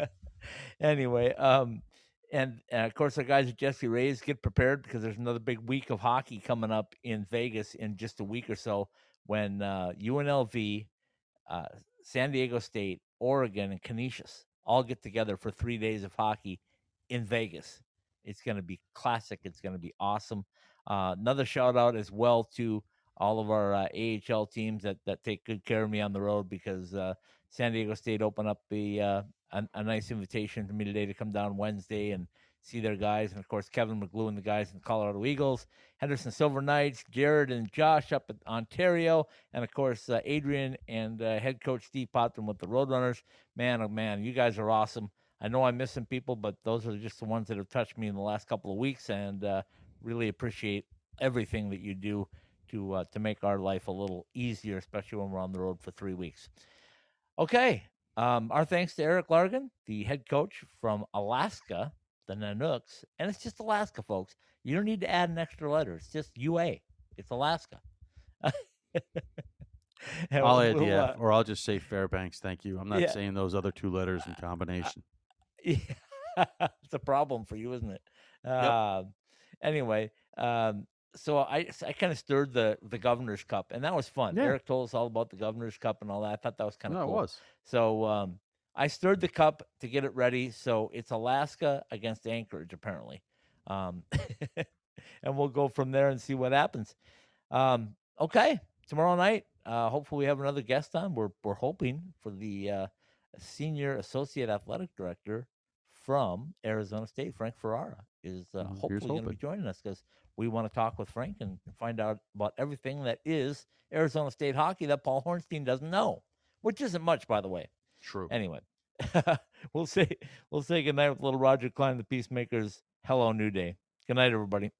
anyway, um, and, and of course, our guys at Jesse Rays get prepared because there's another big week of hockey coming up in Vegas in just a week or so when uh, UNLV, uh, San Diego State, Oregon, and Canisius all get together for three days of hockey in Vegas. It's going to be classic. It's going to be awesome. Uh, another shout out as well to all of our uh, AHL teams that that take good care of me on the road because uh, San Diego State opened up the uh, a, a nice invitation for me today to come down Wednesday and see their guys, and of course Kevin McGlue and the guys in the Colorado Eagles, Henderson Silver Knights, Jared and Josh up at Ontario, and of course uh, Adrian and uh, head coach Steve Potvin with the Roadrunners. Man, oh man, you guys are awesome. I know I'm missing people, but those are just the ones that have touched me in the last couple of weeks, and uh, really appreciate everything that you do to uh, to make our life a little easier, especially when we're on the road for three weeks. Okay, um, our thanks to Eric Largen, the head coach from Alaska, the Nanooks, and it's just Alaska, folks. You don't need to add an extra letter. It's just UA. It's Alaska. I'll add the we'll, uh, or I'll just say Fairbanks. Thank you. I'm not Yeah. saying those other two letters in combination. Yeah, it's a problem for you, isn't it? Um, anyway, um, so I I kind of stirred the the Governor's Cup, and that was fun. Yeah. Eric told us all about the Governor's Cup and all that. I thought that was kind of No, it cool. was. So um, I stirred the cup to get it ready. So it's Alaska against Anchorage, apparently, um, and we'll go from there and see what happens. Um, okay, tomorrow night. Uh, hopefully, we have another guest on. We're we're hoping for the uh, senior associate athletic director from Arizona State, Frank Ferrara, is uh, hopefully going to be joining us because we want to talk with Frank and find out about everything that is Arizona State hockey that Paul Hornstein doesn't know, which isn't much, by the way. True. Anyway, we'll say we'll say goodnight with little Roger Klein, the Peacemakers. Hello, New Day. Good night, everybody.